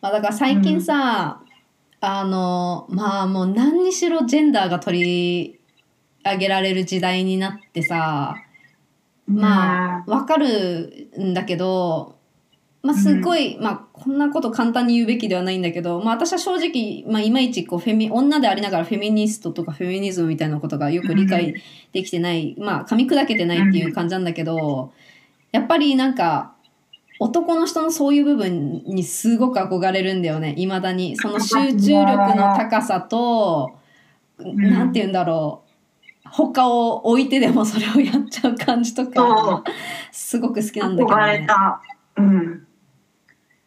あ、だから最近さ、あのまあもう何にしろジェンダーが取り上げられる時代になってさまあわかるんだけど、まあ、すごい、まあこんなこと簡単に言うべきではないんだけど、まあ、私は正直、まあ、いまいちこうフェミ女でありながらフェミニストとかフェミニズムみたいなことがよく理解できてない、まあ噛み砕けてないっていう感じなんだけどやっぱりなんか男の人のそういう部分にすごく憧れるんだよね。いまだに。その集中力の高さと、ん。なんて言うんだろう。他を置いてでもそれをやっちゃう感じとかすごく好きなんだけどね。た。うん。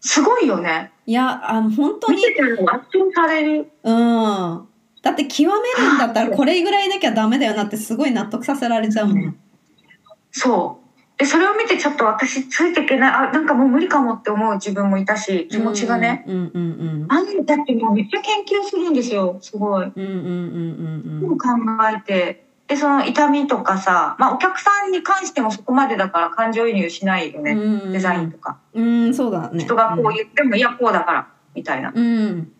すごいよね。いやあの本当に見てても圧倒される。うんだって極めるんだったらこれぐらいなきゃダメだよなってすごい納得させられちゃうもん。そう。で、それを見てちょっと私ついていけない、あ、なんかもう無理かもって思う自分もいたし、気持ちがね。うんうんうんあんだってもうめっちゃ研究するんですよ、すごい。うんうんうんうんうん考えて。で、その痛みとかさ、まあお客さんに関してもそこまでだから感情移入しないよね。うんデザインとか。うんそうだね。人がこう言っても、いや、こうだから、みたいな。もうん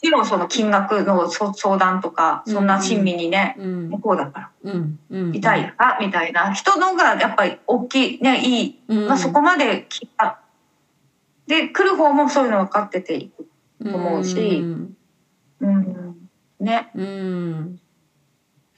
ちろんその金額のそ相談とか、そんな親身にね、うんもうこうだから、うんうん痛いあみたいな。人のがやっぱり大きい、ね、いい。うんまあそこまで聞いた。で、来る方もそういうの分かってていく。思うしうんうん。ね。うん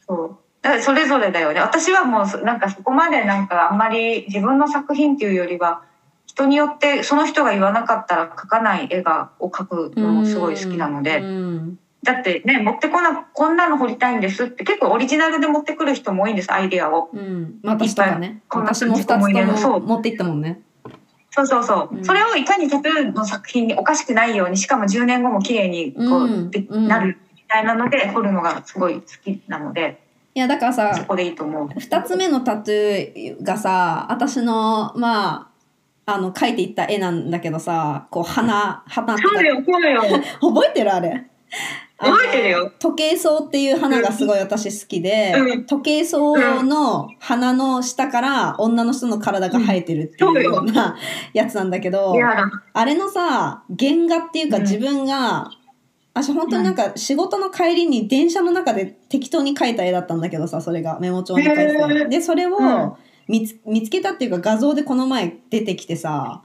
そう。だそれぞれだよね。私はもうそなんかそこまでなんかあんまり自分の作品っていうよりは、人によってその人が言わなかったら描かない絵がを描くのもすごい好きなので、うんだってね、持ってこな、こんなの彫りたいんですって結構オリジナルで持ってくる人も多いんです、アイディアを。うんまあ私とかねこんな私も2つと思い出のそうも持っていったもんね。そうそうそう。うんそれをいかにタトゥーの作品におかしくないように、しかも10年後も綺麗にこう、うんなるみたいなので、彫るのがすごい好きなので、いやだからさそこでいいと思う。2つ目のタトゥーがさ私のまああの描いていった絵なんだけどさこう花花ってそうよ、そうよ。<laughs> 覚えてるあれ？覚えてるよ。時計草っていう花がすごい私好きで、うん。時計草の花の下から女の人の体が生えてるっていうよ。うなやつなんだけど。あれのさ原画っていうかうん。自分が、私本当になんか仕事の帰りに電車の中で適当に描いた絵だったんだけどさそれがメモ帳に書いてでそれうん。を見つ見つけたっていうか画像でこの前出てきてさ。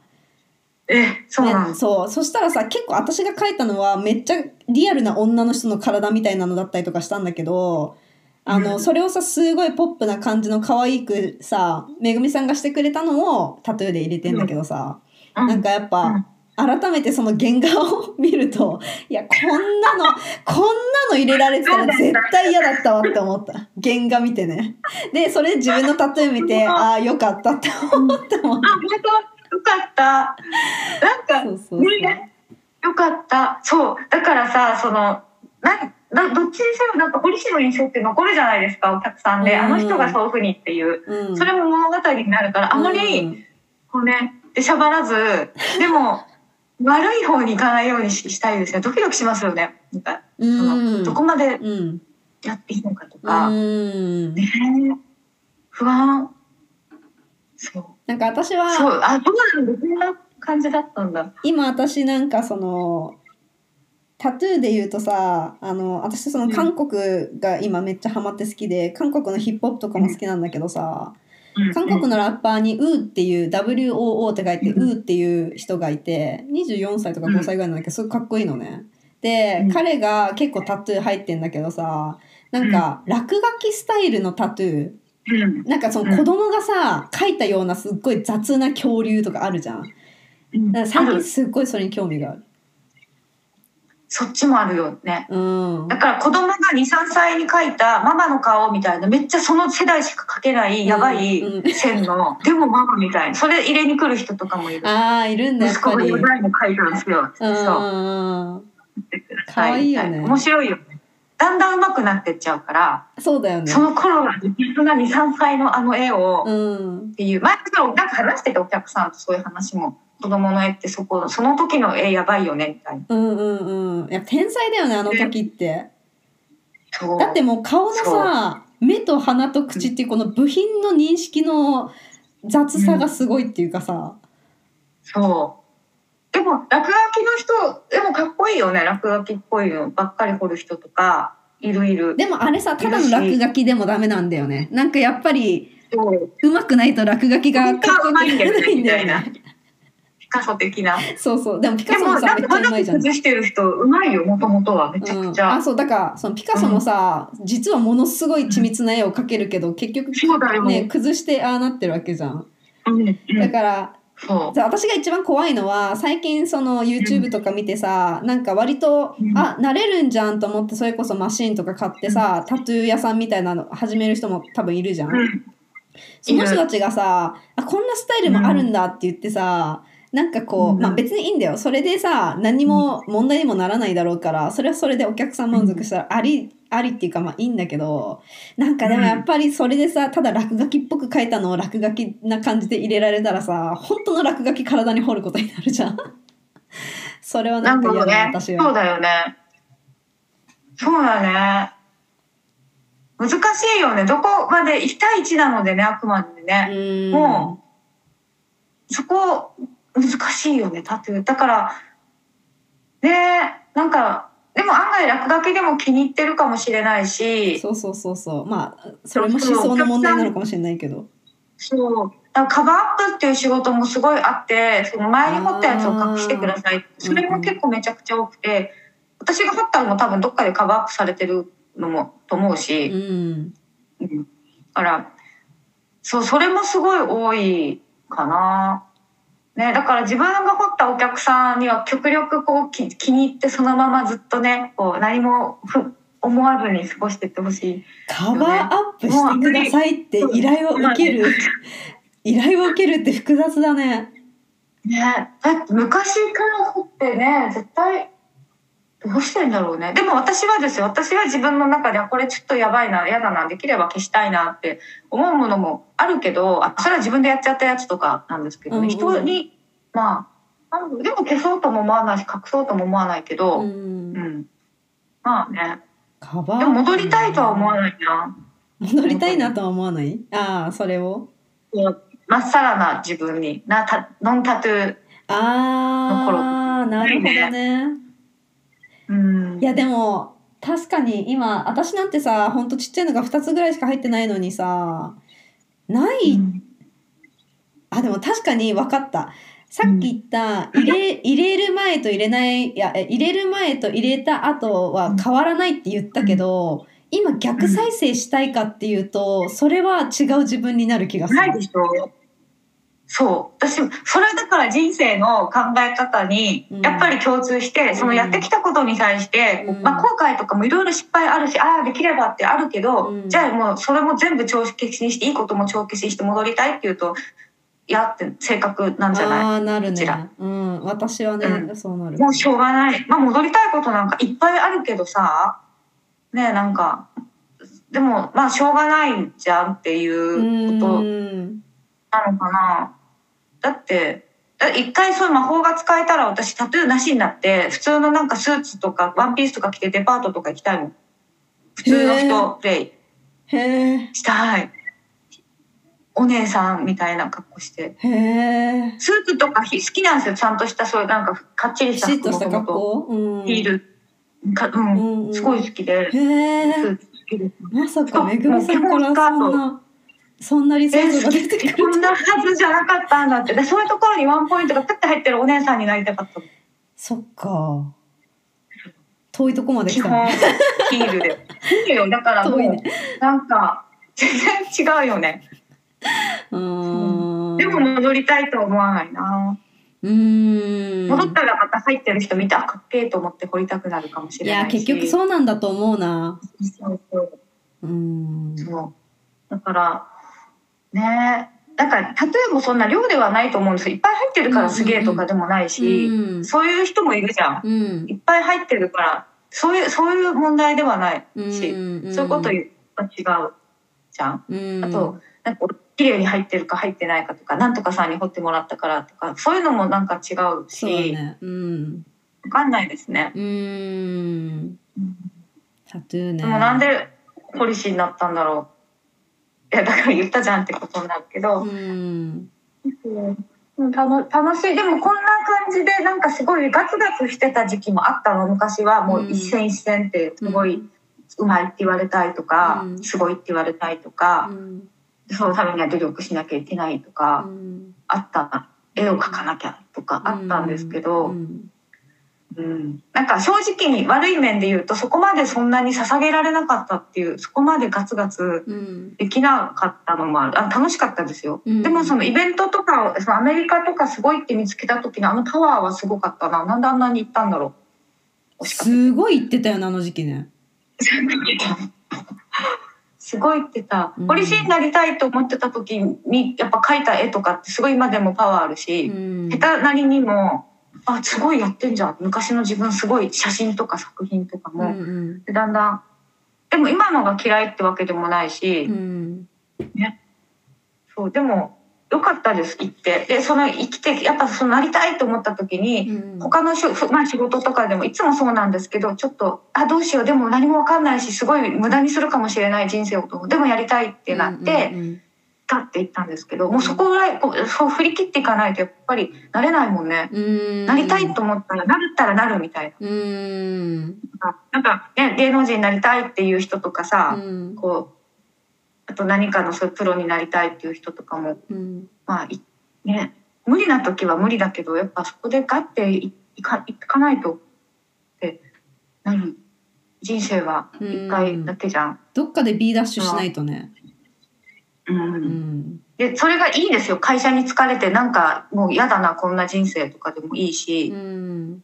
え、そうなんね。そう。そしたらさ結構私が描いたのはめっちゃリアルな女の人の体みたいなのだったりとかしたんだけどあの、うん。それをさすごいポップな感じの可愛くさめぐみさんがしてくれたのをタトゥーで入れてんだけどさ、うん。なんかやっぱ、うん改めてその原画を見ると <laughs> いやこんなのこんなの入れられてたら絶対嫌だったわって思った原画見てねでそれで自分のタトゥー見てああよかったって思ったもんあ、本当？よかった。なんか、そうそうそうね、よかった。そう。だからさ、その、なんなどっちにせよなんか堀市の印象って残るじゃないですか、お客さんで。うんあの人がそういうふうにっていう。うんそれも物語になるから、あまり、うんこうね、でしゃばらず、でも、悪い方に行かないようにししたいですね。ドキドキしますよね。なんか、どこまでうんやっていいのかとうか、んね不安。そう。なんか私はそう、あ、どうなんだ、こんな感じだったんだ。今私なんかそのタトゥーで言うとさあの私その韓国が今めっちゃハマって好きで韓国のヒップホップとかも好きなんだけどさ韓国のラッパーに「ウー」っていう WOO って書いて「うん。ウー」っていう人がいて24歳とか5歳ぐらいなんだけどすごいかっこいいのね。で、うん。彼が結構タトゥー入ってんだけどさなんか落書きスタイルのタトゥー。うん。なんかその子供がさ描いたようなすっごい雑な恐竜とかあるじゃん。うん。だから最近すっごいそれに興味がある。そっちもあるよね。うんだから子供が2、3歳に描いたママの顔みたいな、めっちゃその世代しか描けないやばいうん線の、でもママみたいな。それ入れに来る人とかもいる。ああいるんだ息子。がデザインも描いたんですよ。そう。うん可は愛いよね面白いよね。だんだん上手くなってっちゃうから、そうだよね。その頃は自分が2、3歳のあの絵を、うんっていう、前もなんか話しててお客さんとそういう話も、子供の絵ってそこ、その時の絵やばいよね、みたいな。うんうんうん。いや天才だよねあの時って。そう。だってもう顔のさ目と鼻と口っていうこの部品の認識の雑さがすごいっていうかさ。そう。でも、落書きの人、でもかっこいいよね。落書きっぽいのばっかり彫る人とか、いるいる。でもあれさただの落書きでもダメなんだよね。なんかやっぱりそう。上手くないと落書きがかっこよくないんだよね。ピカソ的な。そうそう。でもピカソもさめっちゃうまいじゃん。崩してる人、うまいよ、もともとは。めちゃうん、くちゃ。あそうだからそのピカソもさ、実はものすごい緻密な絵を描けるけど結局そうだよ。ね崩してああなってるわけじゃん。うん、うん。だからそじゃあ私が一番怖いのは最近その YouTube とか見てさ、なんか割と、うんあなれるんじゃんと思ってそれこそマシンとか買ってさ、タトゥー屋さんみたいなの始める人も多分いるじゃん。う。うん。その人たちがさあこんなスタイルもあるんだって言ってさ、なんかこう、うんまあ別にいいんだよ。それでさ、何も問題にもならないだろうから、それはそれでお客さん満足したらあり、ありっていうかまあいいんだけど、なんかでもやっぱりそれでさ、ただ落書きっぽく書いたのを落書きな感じで入れられたらさ、本当の落書き体に掘ることになるじゃん。<laughs> それはななんんかか嫌だねな、私は。そうだよね。そうだね。難しいよね。どこまで1対1なのでね、あくまでね。うん。もそこ、難しいよね、タトゥー。だから、ねなんか、でも案外落書きでも気に入ってるかもしれないし、そうそうそうそう。まあ、それも思想の問題なのかもしれないけど。そう。カバーアップっていう仕事もすごいあって、その前に彫ったやつを隠してください。それも結構めちゃくちゃ多くて、私が彫ったのも多分どっかでカバーアップされてるのもと思ううし、ん。うん。だから、そう、それもすごい多いかな。ね、だから自分が彫ったお客さんには極力こう気気に入ってそのままずっとね、こう何もふ思わずに過ごしてってほしい。カバーアップしてくださいって依頼を受ける。<laughs> 依頼を受けるって複雑だね。ねだって昔から彫ってね絶対どうしてんだろうね。でも私はですよ。私は自分の中ではこれちょっとやばいな。嫌だな。できれば消したいなって思うものもあるけどあそれは自分でやっちゃったやつとかなんですけどね、うんうん。人にまあでも消そうとも思わないし隠そうとも思わないけど、ううん。ん。まあね。カバー。でも戻りたいとは思わないな。戻りたいなとは思わない？ああ、それを？まっさらな自分に。なたノンタトゥー。ああ、なるほどね。うん。いやでも確かに今私なんてさほんとちっちゃいのが2つぐらいしか入ってないのにさない、うん。あでも確かに分かった。さっき言った入れ入れる前と入れないいやえ入れる前と入れた後は変わらないって言ったけど今逆再生したいかっていうとそれは違う自分になる気がする。ないでしょそう。私それだから人生の考え方にうん。やっぱり共通して、そのやってきたことに対して、うん。まあ、後悔とかもいろいろ失敗あるしああできればってあるけど、うん。じゃあもうそれも全部帳消しにしていいことも帳消しにして戻りたいっていうといやって性格なんじゃない？ああなるこちら。ねうん。私はね、うそうなる。もうしょうがない。まあ戻りたいことなんかいっぱいあるけどさ、ねえなんか、でもまあしょうがないじゃんっていうことうん。なのかな。だって、だ一回そういう魔法が使えたら私タトゥーなしになって、普通のなんかスーツとかワンピースとか着てデパートとか行きたいもん。普通の人プレイへえしたい。お姉さんみたいな格好して。スーツとかひ好きなんですよ。ちゃんとしたそういうなんかかっちりきした服とした格もとヒール。か、う、うんん。すごい好きで、スーツ好きです。まさかめぐみさんからそんなそんな理想像が出てくるこんなはずじゃなかったんだって。で、そういうところにワンポイントがプッて入ってるお姉さんになりたかったの。そっか遠いとこまで来基本たね、ヒールで。いいよ。だからもう、ねなんか、全然違うよね。うーんでも戻りたいとは思わないな。うーん戻ったらまた入ってる人見て、あ、かっけえと思って掘りたくなるかもしいれないし。や結局そうなんだと思うなそうそううーんそう。だから、ねなんか、タトゥーもそんな量ではないと思うんですよ。いっぱい入ってるからすげえとかでもないし、うんそういう人もいるじゃん。うんいっぱい入ってるから、そういう、そういう問題ではないし、うんそういうことは違うじゃん。うんあと、なんか、綺麗に入ってるか入ってないかとか、なんとかさんに掘ってもらったからとか、そういうのもなんか違うそうだし、ねうんわかんないですね。うーんタトゥーねでもなんでポリシーになったんだろう。いや、だから言ったじゃんってことになるけど、うん。うん。楽楽しい。でもこんな感じでなんかすごいガツガツしてた時期もあったの。昔はもう一戦一戦ってすごい、うまいって言われたいとか、うん。すごいって言われたいとかう、ん。そのためには努力しなきゃいけないとうか、ん。あった絵を描かなきゃとかあったんですけど、うんうん。なんか正直に悪い面で言うとそこまでそんなに捧げられなかったっていうそこまでガツガツうん。できなかったのもある。あ楽しかったですよ、うん。でもそのイベントとかそのアメリカとかすごいって見つけた時のあのパワーはすごかったな。なんであんなに行ったんだろう。すごい言ってたよなあの時期ね。<laughs> すごいってさうん。堀市になりたいと思ってた時にやっぱ描いた絵とかってすごい今でもパワーあるし、うん。下手なりにもあすごいやってんじゃん。昔の自分すごい写真とか作品とかうも、ん。でだんだんでも今のが嫌いってわけでもないし、うん。そうでもよかったです行って。でその生きてやっぱそのなりたいと思った時に、うん。他のしゅ、まあ、仕事とかでもいつもそうなんですけどちょっとあどうしよう。でも何も分かんないしすごい無駄にするかもしれない人生をとでもやりたいってなって、うん立っていったんですけどもうそこぐらいこうそう振り切っていかないとやっぱりなれないもんね。うん。なりたいと思ったらなったらなるみたいうん。な。なんか、ね、芸能人になりたいっていう人とかさ、うん。こうあと何かのそういうプロになりたいっていう人とかもうん。まあいね無理な時は無理だけどやっぱそこでガッていいかいかないとってなる人生は一回だけじゃん。どっかで B ダッシュしないとねうん。うん。でそれがいいんですよ。会社に疲れてなんかもう嫌だなこんな人生とかでもいいし。う、ん。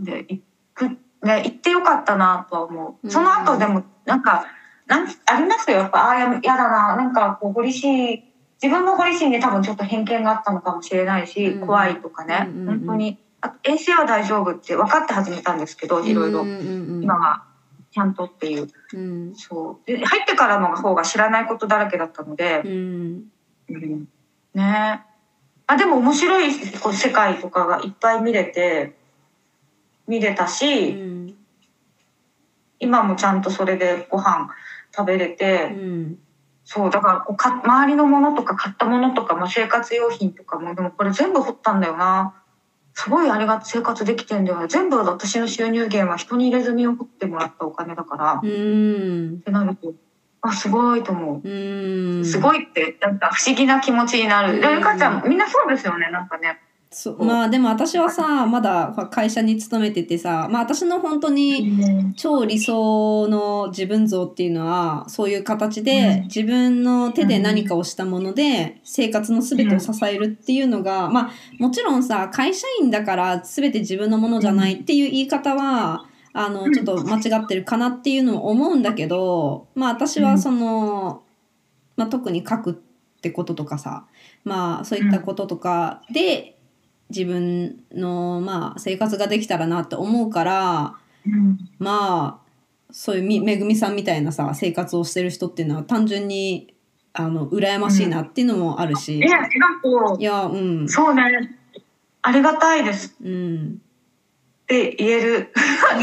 で行くね行ってよかったなとは思う。うん。その後でもなんかなんありますよ。やっぱああや嫌だな。なんかこう堀市自分の堀市に多分ちょっと偏見があったのかもしれないし、うん。怖いとかね、うんうんうん本当に。あと衛生は大丈夫って分かって始めたんですけどいろいろ。今はちゃんとっていう。うん。そう。で入ってからの方が知らないことだらけだったので。う、ん。うん。ね。あでも面白いこう世界とかがいっぱい見れて見れたうし、ん。今もちゃんとそれでご飯食べれて、うん。そうだからこうか周りのものとか買ったものとかも生活用品とかもでもこれ全部掘ったんだよなすごいあれが生活できてんだよね全部私の収入源は人に入れ墨を掘ってもらったお金だから、っうんてなるとあすごいと思う。うんすごいってなんか不思議な気持ちになる。でうんゆかちゃんみんなそうですよねなんかね。そう。まあでも私はさまだ会社に勤めててさまあ私の本当に超理想の自分像っていうのはそういう形でうん。自分の手で何かをしたもので生活の全てを支えるっていうのがまあもちろんさ会社員だから全て自分のものじゃないっていう言い方はあのちょっと間違ってるかなっていうのも思うんだけどまあ私はその、まあ、特に書くってこととかさまあそういったこととかで自分のまあ生活ができたらなって思うからうん。まあそういうみめぐみさんみたいなさ生活をしてる人っていうのは単純にあの羨ましいなっていうのもあるし、いやなんかこいやうん。うそうね。ありがたいです。うんって言える。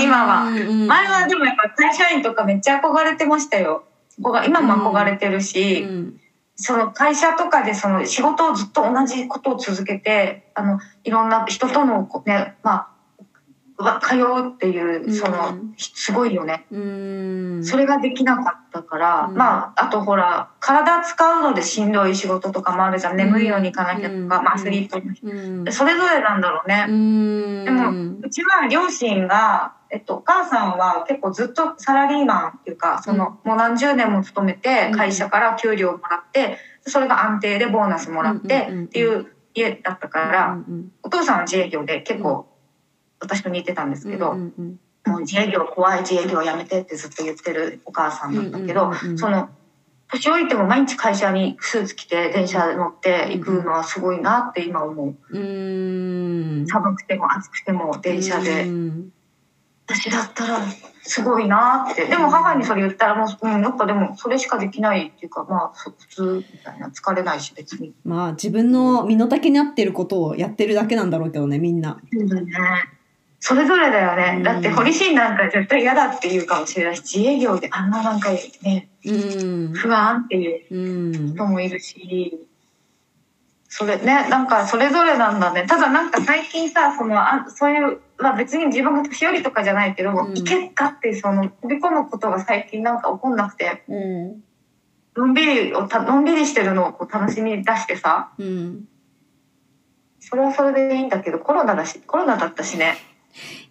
今は。うんうん前はでもやっぱ会社員とかめっちゃ憧れてましたよ。今も憧れてるし、うんその会社とかでその仕事をずっと同じことを続けてあのいろんな人とのこねまあわ通うっていうその、うんすごいよね。うん。それができなかったから、うん。まああとほら体使うのでしんどい仕事とかもあるじゃん。眠いのに行かなきゃとか、うん。まあアスリートの人うん。それぞれなんだろうね。うん。でもうちは両親が、えっと、お母さんは結構ずっとサラリーマンっていうかその、もう何十年も勤めてうん会社から給料をもらってそれが安定でボーナスもらってっていう家だったから、うんお父さんは自営業で結構私と似てたんですけど、もう自営業怖い自営業やめてってずっと言ってるお母さんだったけど、その年老いても毎日会社にスーツ着て電車乗って行くのはすごいなって今思う。うん。寒くても暑くても電車で。うん私だったらすごいなって。でも母にそれ言ったらもう、うん、やっぱでもそれしかできないっていうかまあそ普通みたいな。疲れないし別に。まあ自分の身の丈に合ってることをやってるだけなんだろうけどねみんな。それぞれだよね、うん。だって堀市なんか絶対嫌だっていうかもしれないし自営業であんななんかねうん。不安っていううん。人もいるし。それねなんかそれぞれなんだね。ただなんか最近さそのあそういう、まあ、別に自分が年寄りとかじゃないけど、うん。いけっかってその飛び込むことが最近なんか起こんなくてうん。のんびりをたのんびりしてるのをこう楽しみに出してさうん。いそれはそれでいいんだけどコロナだしコロナだったしね。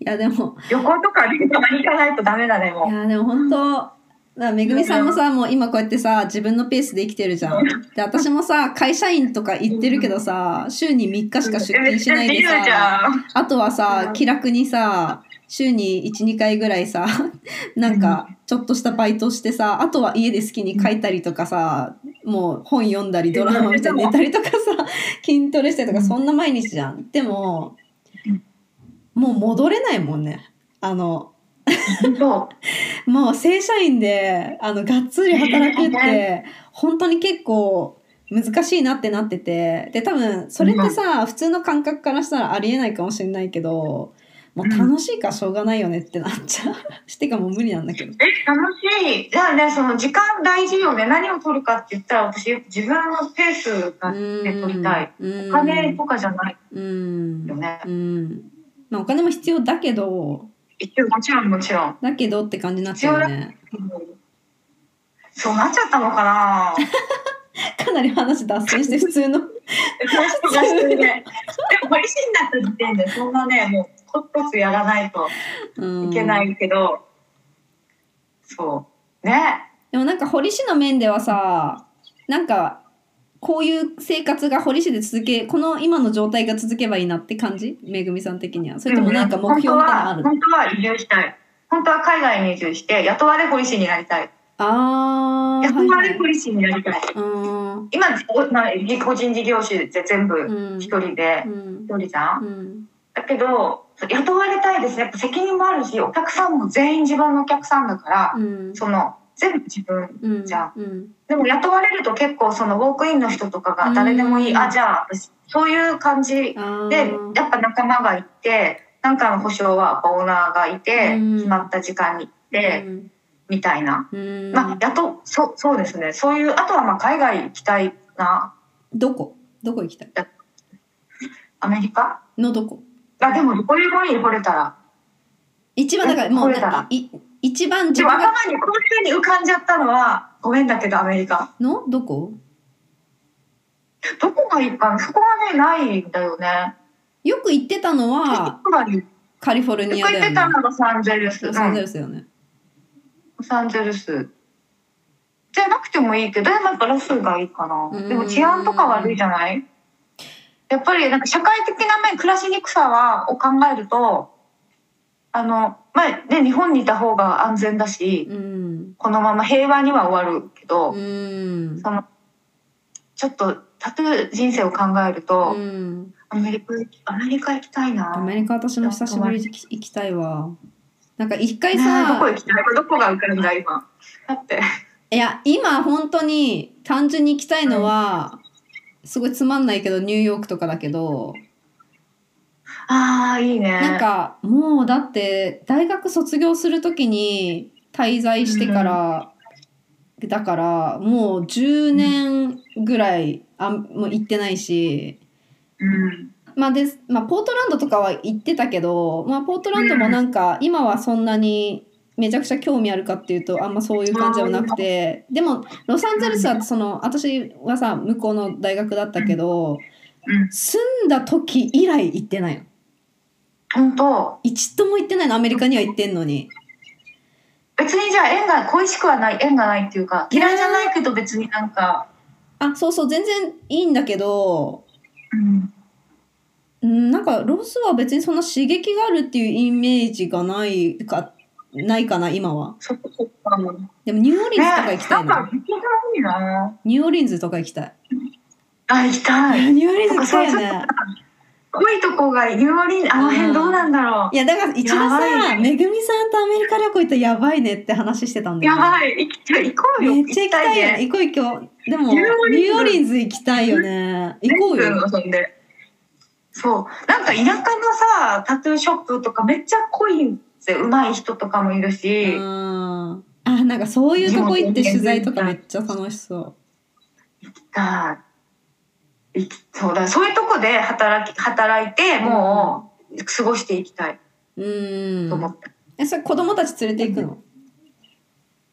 やでも。旅行とかにたまに行かないとダメだねもいうやでも本当だめぐみさんもさもう今こうやってさ自分のペースで生きてるじゃん。で私もさ会社員とか行ってるけどさ週に3日しか出勤しないでさあとはさ気楽にさ週に12回ぐらいさ <laughs> なんかちょっとしたバイトしてさあとは家で好きに書いたりとかさもう本読んだりドラマ見て寝たりとかさ筋トレしたりとかそんな毎日じゃん。でももう戻れないもんね。あのもう正社員であのがっつり働くって本当に結構難しいなってなっててで多分それってさ普通の感覚からしたらありえないかもしれないけどもう楽しいからしょうがないよねってなっちゃう。<laughs> してかもう無理なんだけど。え楽しい。じゃあねその時間大事よね。何を取るかって言ったら私自分のペースがで取りたい。うん。お金とかじゃないうん。よねうん。まあお金も必要だけどもちろんもちろんだけどって感じになっちゃうよね。<laughs> そうなっちゃったのかな <laughs> かなり話脱線して普通の。<laughs> でも、ポリシーになった時点で、そんなね、もう、コツコツやらないとうんいけないけど、そう。ね。でもなんか堀市の面ではさなんかこういう生活が堀市で続けこの今の状態が続けばいいなって感じ？めぐみさん的には。それともなんか目標みたいなのある？本当は、本当は移住したい。本当は海外に移住して、雇われポリシーになりたい。あー雇われポはいリシーになりたい。はいうん。今、個人事業主で全部うん。一人でう、ん。一人じゃん。うん。だけど、雇われたいですね。責任もあるし、お客さんも全員自分のお客さんだから、うん。その、全部自分うんじゃん。うんでも雇われると結構そのウォークインの人とかが誰でもいい、うんあじゃあ私そういう感じあでーやっぱ仲間がいてなんかの保証はオーナーがいて、うん。決まった時間に行って、うん。みたいな、うん。まあやっとそそうですね。そういうあとはまあ海外行きたいな。どこ？どこ行きたい？アメリカ？のどこ？あでもどこでもいい惚れたら。一番だから。もうなんかい一番自でも分が頭にこういうふうに浮かんじゃったのはごめんだけどアメリカ。の？どこ？どこがいいかな？そこはねないんだよね。よく行ってたのはつまりカリフォルニ行ってたのがロサンゼルス。ロサンゼうんルスだよね。ロサンゼルス。じゃなくてもいいけどでもやっぱロスがいいかうなん。でも治安とか悪いじゃない？やっぱりなんか社会的な面暮らしにくさはを考えるとあのまあね日本にいた方が安全だしうん。このまま平和には終わるけど、うん。そのちょっとタトゥー人生を考えると、うん。アメリカアメリカ行きたいな。アメリカ私も久しぶりに行きたいわ。なんか一回ねえどこさ行きたい？どこが浮かんだ今？だって。いや今本当に単純に行きたいのはすごいつまんないけどニューヨークとかだけどああいいね。なんかもうだって大学卒業する時に滞在してから、だからもう10年ぐらいあもう行ってないし、うん。まあでまあ、ポートランドとかは行ってたけど、まあ、ポートランドもなんか今はそんなにめちゃくちゃ興味あるかっていうとあんまそういう感じではなくてでもロサンゼルスはその私はさ向こうの大学だったけどうん。住んだ時以来行ってないの本当。一度も行ってないのアメリカには行ってんのに。別にじゃあ縁が恋しくはない縁がないっていうか嫌いじゃないけど別になんか、あそうそう全然いいんだけど。うん、うんなんかロスは別にそんな刺激があるっていうイメージがないかないかな今は。そっかそっか。ねでもニューオーリンズとか行きたいな、なんか行きたいな。ニューオーリンズとか行きたい。あ行きたい。ニューオーリンズ行きたいよね濃いとこがニューオーリンズあの辺どうなんだろう。いやだから一度やばさいめぐみさんとアメリカ旅行行ったらやばいねって話してたんだよ、やばい。行こうよ。めっちゃ行きたいよ。ねね。行こう行こう。でもニューオーリンズ。行きたいよね。行こうよ。そう。なんか田舎のさタトゥーショップとかめっちゃ濃いんですよ。上手い人とかもいるし、うん。あなんかそういうとこ行って取材とかめっちゃ楽しそがいきそうだそういうとこで働き働いてもう過ごしていきたい。ううん。と思った、いえそれ子供たち連れて行くの？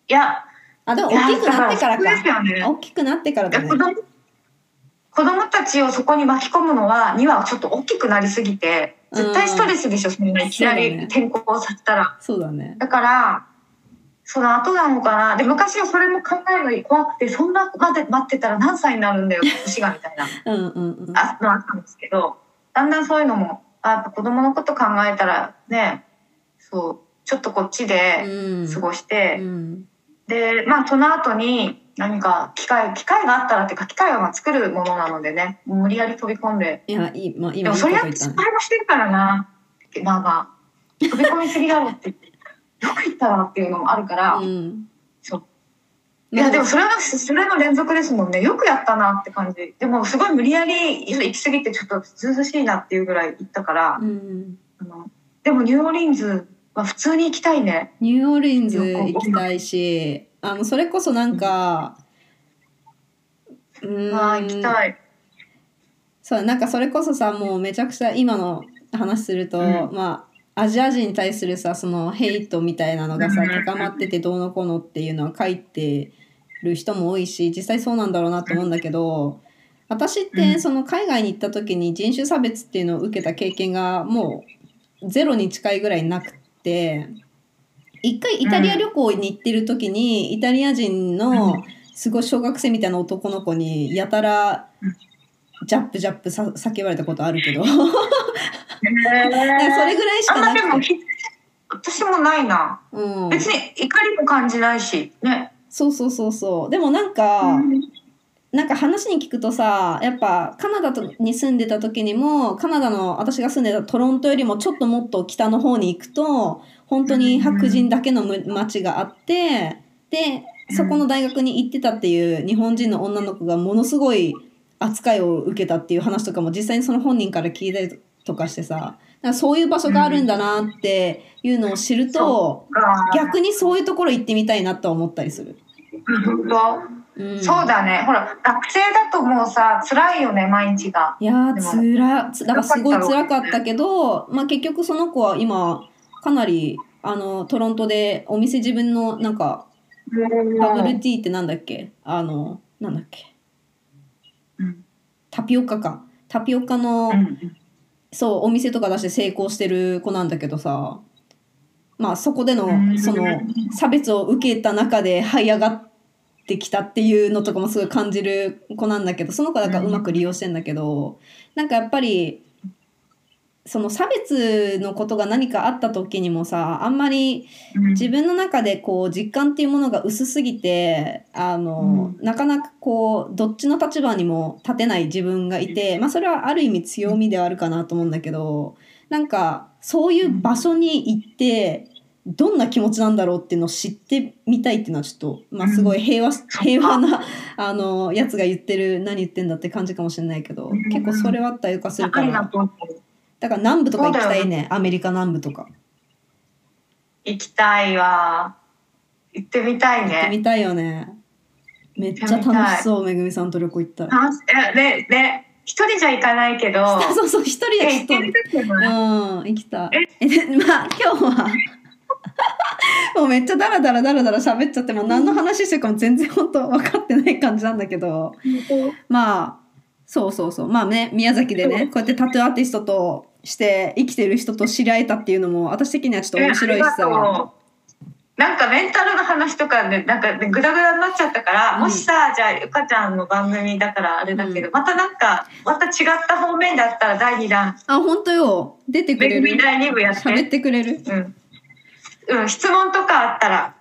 や。あでも大きくなってからだかかよね。大きくなってからだね。子供子供たちをそこに巻き込むのはにはちょっと大きくなりすぎて絶対ストレスでしょ、そんないきなり転校させたら。そうだね。だからその後なのかな。で昔はそれも考えるのに怖くてそんなまで待ってたら何歳になるんだよ年がみたいな。<laughs> うんうんうん。あのあったんですけどだんだんそういうのもあやっぱ子供のこと考えたらねそうちょっとこっちでうん。過ごして、うん。でまあその後に何か機会機会があったらっていうか機会はまあ作るものなのでね無理やり飛び込んで。いやいいまあで今いいもそれやったね。敗もしてるからな。まあまあ飛び込みすぎだろってよく言ったなっていうのもあるから、うん。そう。いやでもそれのそれの連続ですもんね。よくやったなって感じ。でもすごい無理やり行き過ぎてちょっとずうずうしいなっていうぐらい行ったから、うん。あのでもニューオーリンズは普通に行きたいね。ニューオーリンズ行。きたいしあのそれこそなんかうーん。ああ行きたい。そうなんかそれこそさもうめちゃくちゃ今の話すると、うん。まあアジア人に対するさそのヘイトみたいなのがさうん。高まっててどうのこうのっていうのは書いてる人も多いし実際そうなんだろうなと思うんだけど私っうん。てその海外に行った時に人種差別っていうのを受けた経験がもうゼロに近いぐらいなくて一回イタリア旅行に行ってる時にイタリア人のすごい小学生みたいな男の子にやたらジャップジャップさ叫ばれたことあるけどそれぐらいしあかなくて、まあでもき私もないな。うん、別に怒りも感じないしね、そうそうそうそう。でもなんか、なんか話に聞くとさやっぱカナダとに住んでた時にもカナダの私が住んでたトロントよりもちょっともっと北の方に行くと本当に白人だけのむ町があってでそこの大学に行ってたっていう日本人の女の子がものすごい扱いを受けたっていう話とかも実際にその本人から聞いたりとかしてさなんかそういう場所があるんだなっていうのを知ると逆にそういうところ行ってみたいなとは思ったりする。本当？うん、そうだね。ほら学生だともうさ辛いよね毎日が。いやーらつだからすごい辛かったろう。ね辛かったけど、まあ、結局その子は今かなりあのトロントでお店自分のなんかバブルティーってなんだっけ？あのなんだっけ？うん。タピオカか。タピオカの、うんそうお店とか出して成功してる子なんだけどさ。まあそこでのうん。その差別を受けた中で這い上がってきたっていうのとかもすごい感じる子なんだけどその子だからうまく利用してんだけどなんかやっぱりその差別のことが何かあった時にもさあんまりうん。自分の中でこう実感っていうものが薄すぎてあの、なかなかこうどっちの立場にも立てない自分がいて、まあ、それはある意味強みではあるかなと思うんだけどなんかそういう場所に行ってどんな気持ちなんだろうっていうのを知ってみたいっていうのはちょっと、まあ、すごい平和平和なあのやつが言ってる何言ってんだって感じかもしれないけどうん。結構それはあったりとかするからだから南部とか行きたいね。アメリカ南部とか。行きたいわ。行ってみたい行ってねみたいよね。めっちゃ楽しそうめぐみさんと旅行行ったら。楽しえねね一人じゃ行かないけど。そうそう、一人で行ってみたけどうん、行きたい。え、でまあ、今日は。<laughs> もうめっちゃダラダラダラダラ喋っちゃってもう何の話してるかも全然本当分かってない感じなんだけど。まあそうそうそう。まあね宮崎でねこうやってタトゥーアーティストとして生きてる人と知り合えたっていうのも私的にはちょっと面白いしさなんかメンタルの話とかでなんかグダグダになっちゃったから、うん。もしさじゃあゆかちゃんの番組だからあれだけど、またなんかまた違った方面だったら第2弾。あ本当よ。出てくれる。第2部やって。喋ってくれる。うん、うん、質問とかあったら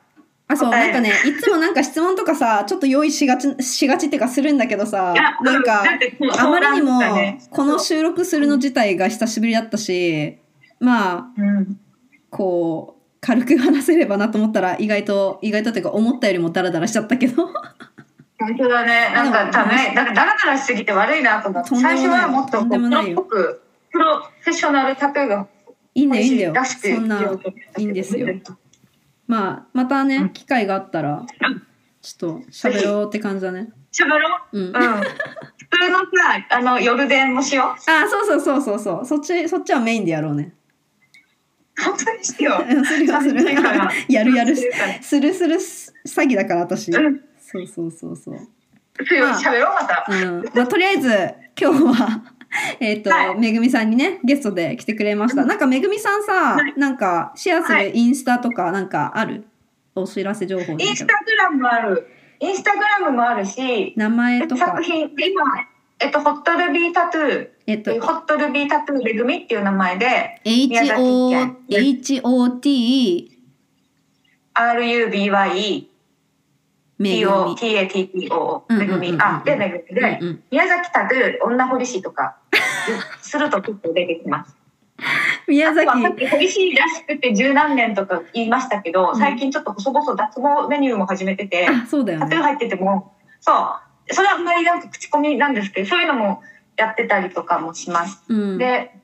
あそうなんかねいつもなんか質問とかさちょっと用意しがちしがちっていうかするんだけどさなんかあまりにもこの収録するの自体が久しぶりだったしまあうんこう軽く話せればなと思ったら意外と意外とっていうか思ったよりもダラダラしちゃったけど。本当だね。なんかダメなんかダラダラしすぎて悪いなと思って最初はもっとプロっぽくプロフェッショナルタトゥーがいいんだよ。いいんだよそんないいんですよまあまたね、うん。機会があったらちょっと喋ろうって感じだね。しゃべろう？うん。うん。普通のさあの夜電もしよう。あそうそうそうそうそう。そっちそっちはメインでやろうね。本当にしよう。うんするよする <laughs> やるやる。するする詐欺だから私。うん。そうそうそうそう。すよしゃべろうまた。うん。まあ、とりあえず今日は <laughs> えっと、はい。めぐみさんにねゲストで来てくれました。なんかめぐみさんさ、はい。なんかシェアすはい。るインスタとかなんかある？お知らせ情報で。インスタグラムもある。インスタグラムもあるし名前とか。作品。で今えっとホットルビータトゥー。えっと、ホットルビータトゥーめぐみっていう名前で、宮崎 HO 県 HOT RUBY TO み。TATTO うんめぐみ。あ、でめぐみで、宮崎タトゥー女堀市とかすると結構出てきます。<laughs> 宮崎さっき堀市らしくて十何年とか言いましたけど、うん最近ちょっと細々脱毛メニューも始めてて、あそうだよね。タトゥー入ってても、そう、それはあんまりなんか口コミなんですけど、そういうのもやってたりとかもします。うん。で、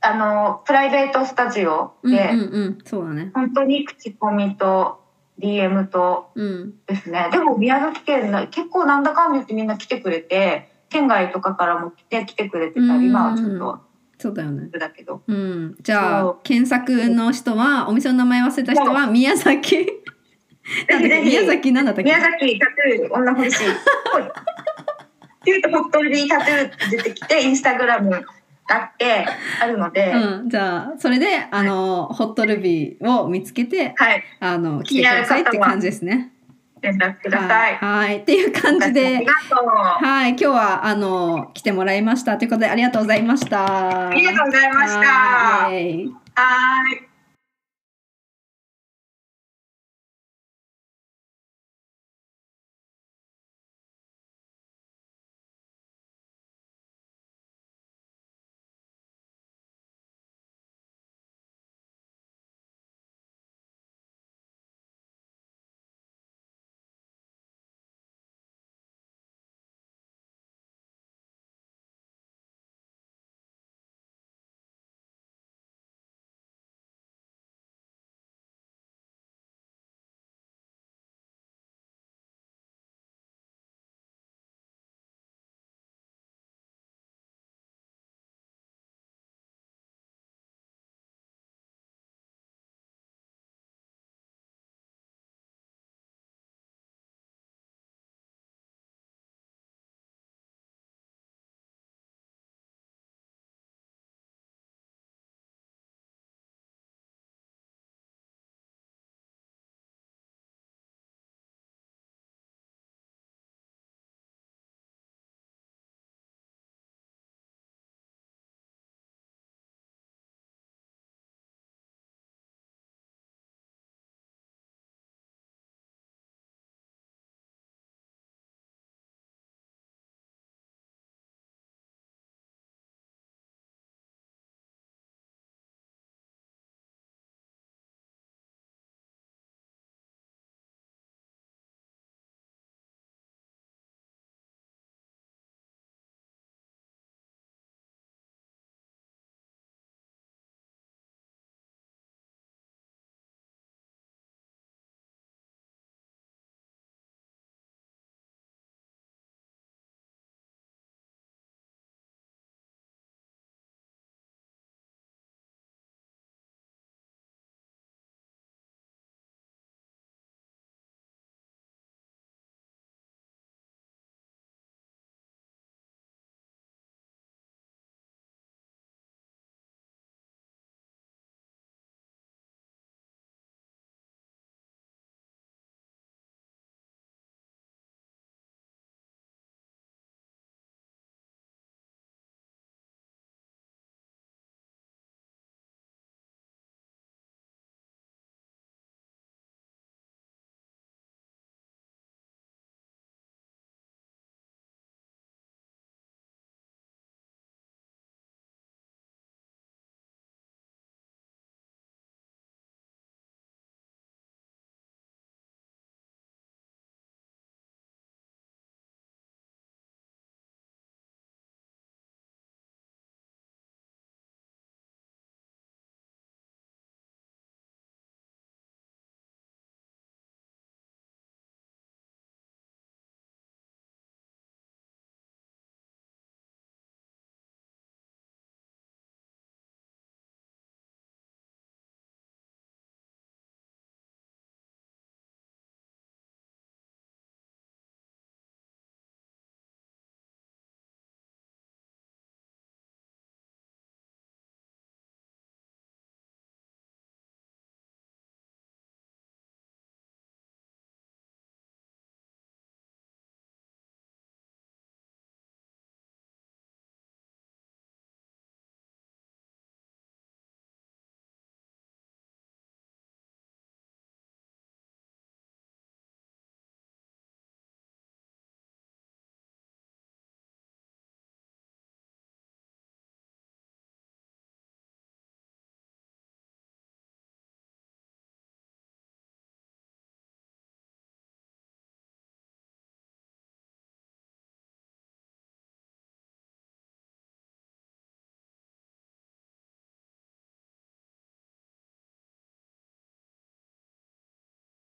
あの、プライベートスタジオで、うんうんうんそうだね。本当に口コミと DM とうんですね。でも宮崎県な結構なんだかんだ言ってみんな来てくれて、県外とかからも来て来てくれてたうんうんちょっとそうだよね。だけど。うん。じゃあ検索の人はお店の名前忘れた人は宮崎。<laughs> 宮崎なんだったっけ？宮崎タトゥー女欲しい。っていうとホットルビータトゥー出てきて、インスタグラムあって、あるので、うん、じゃあそれであのホットルビーを見つけてはい、あの来てくださいって感じですね。連絡ください。はい、はいっていう感じあでり、がとう。はい、今日はあの来てもらいましたということでありがとうございました。ありがとうございました。はい。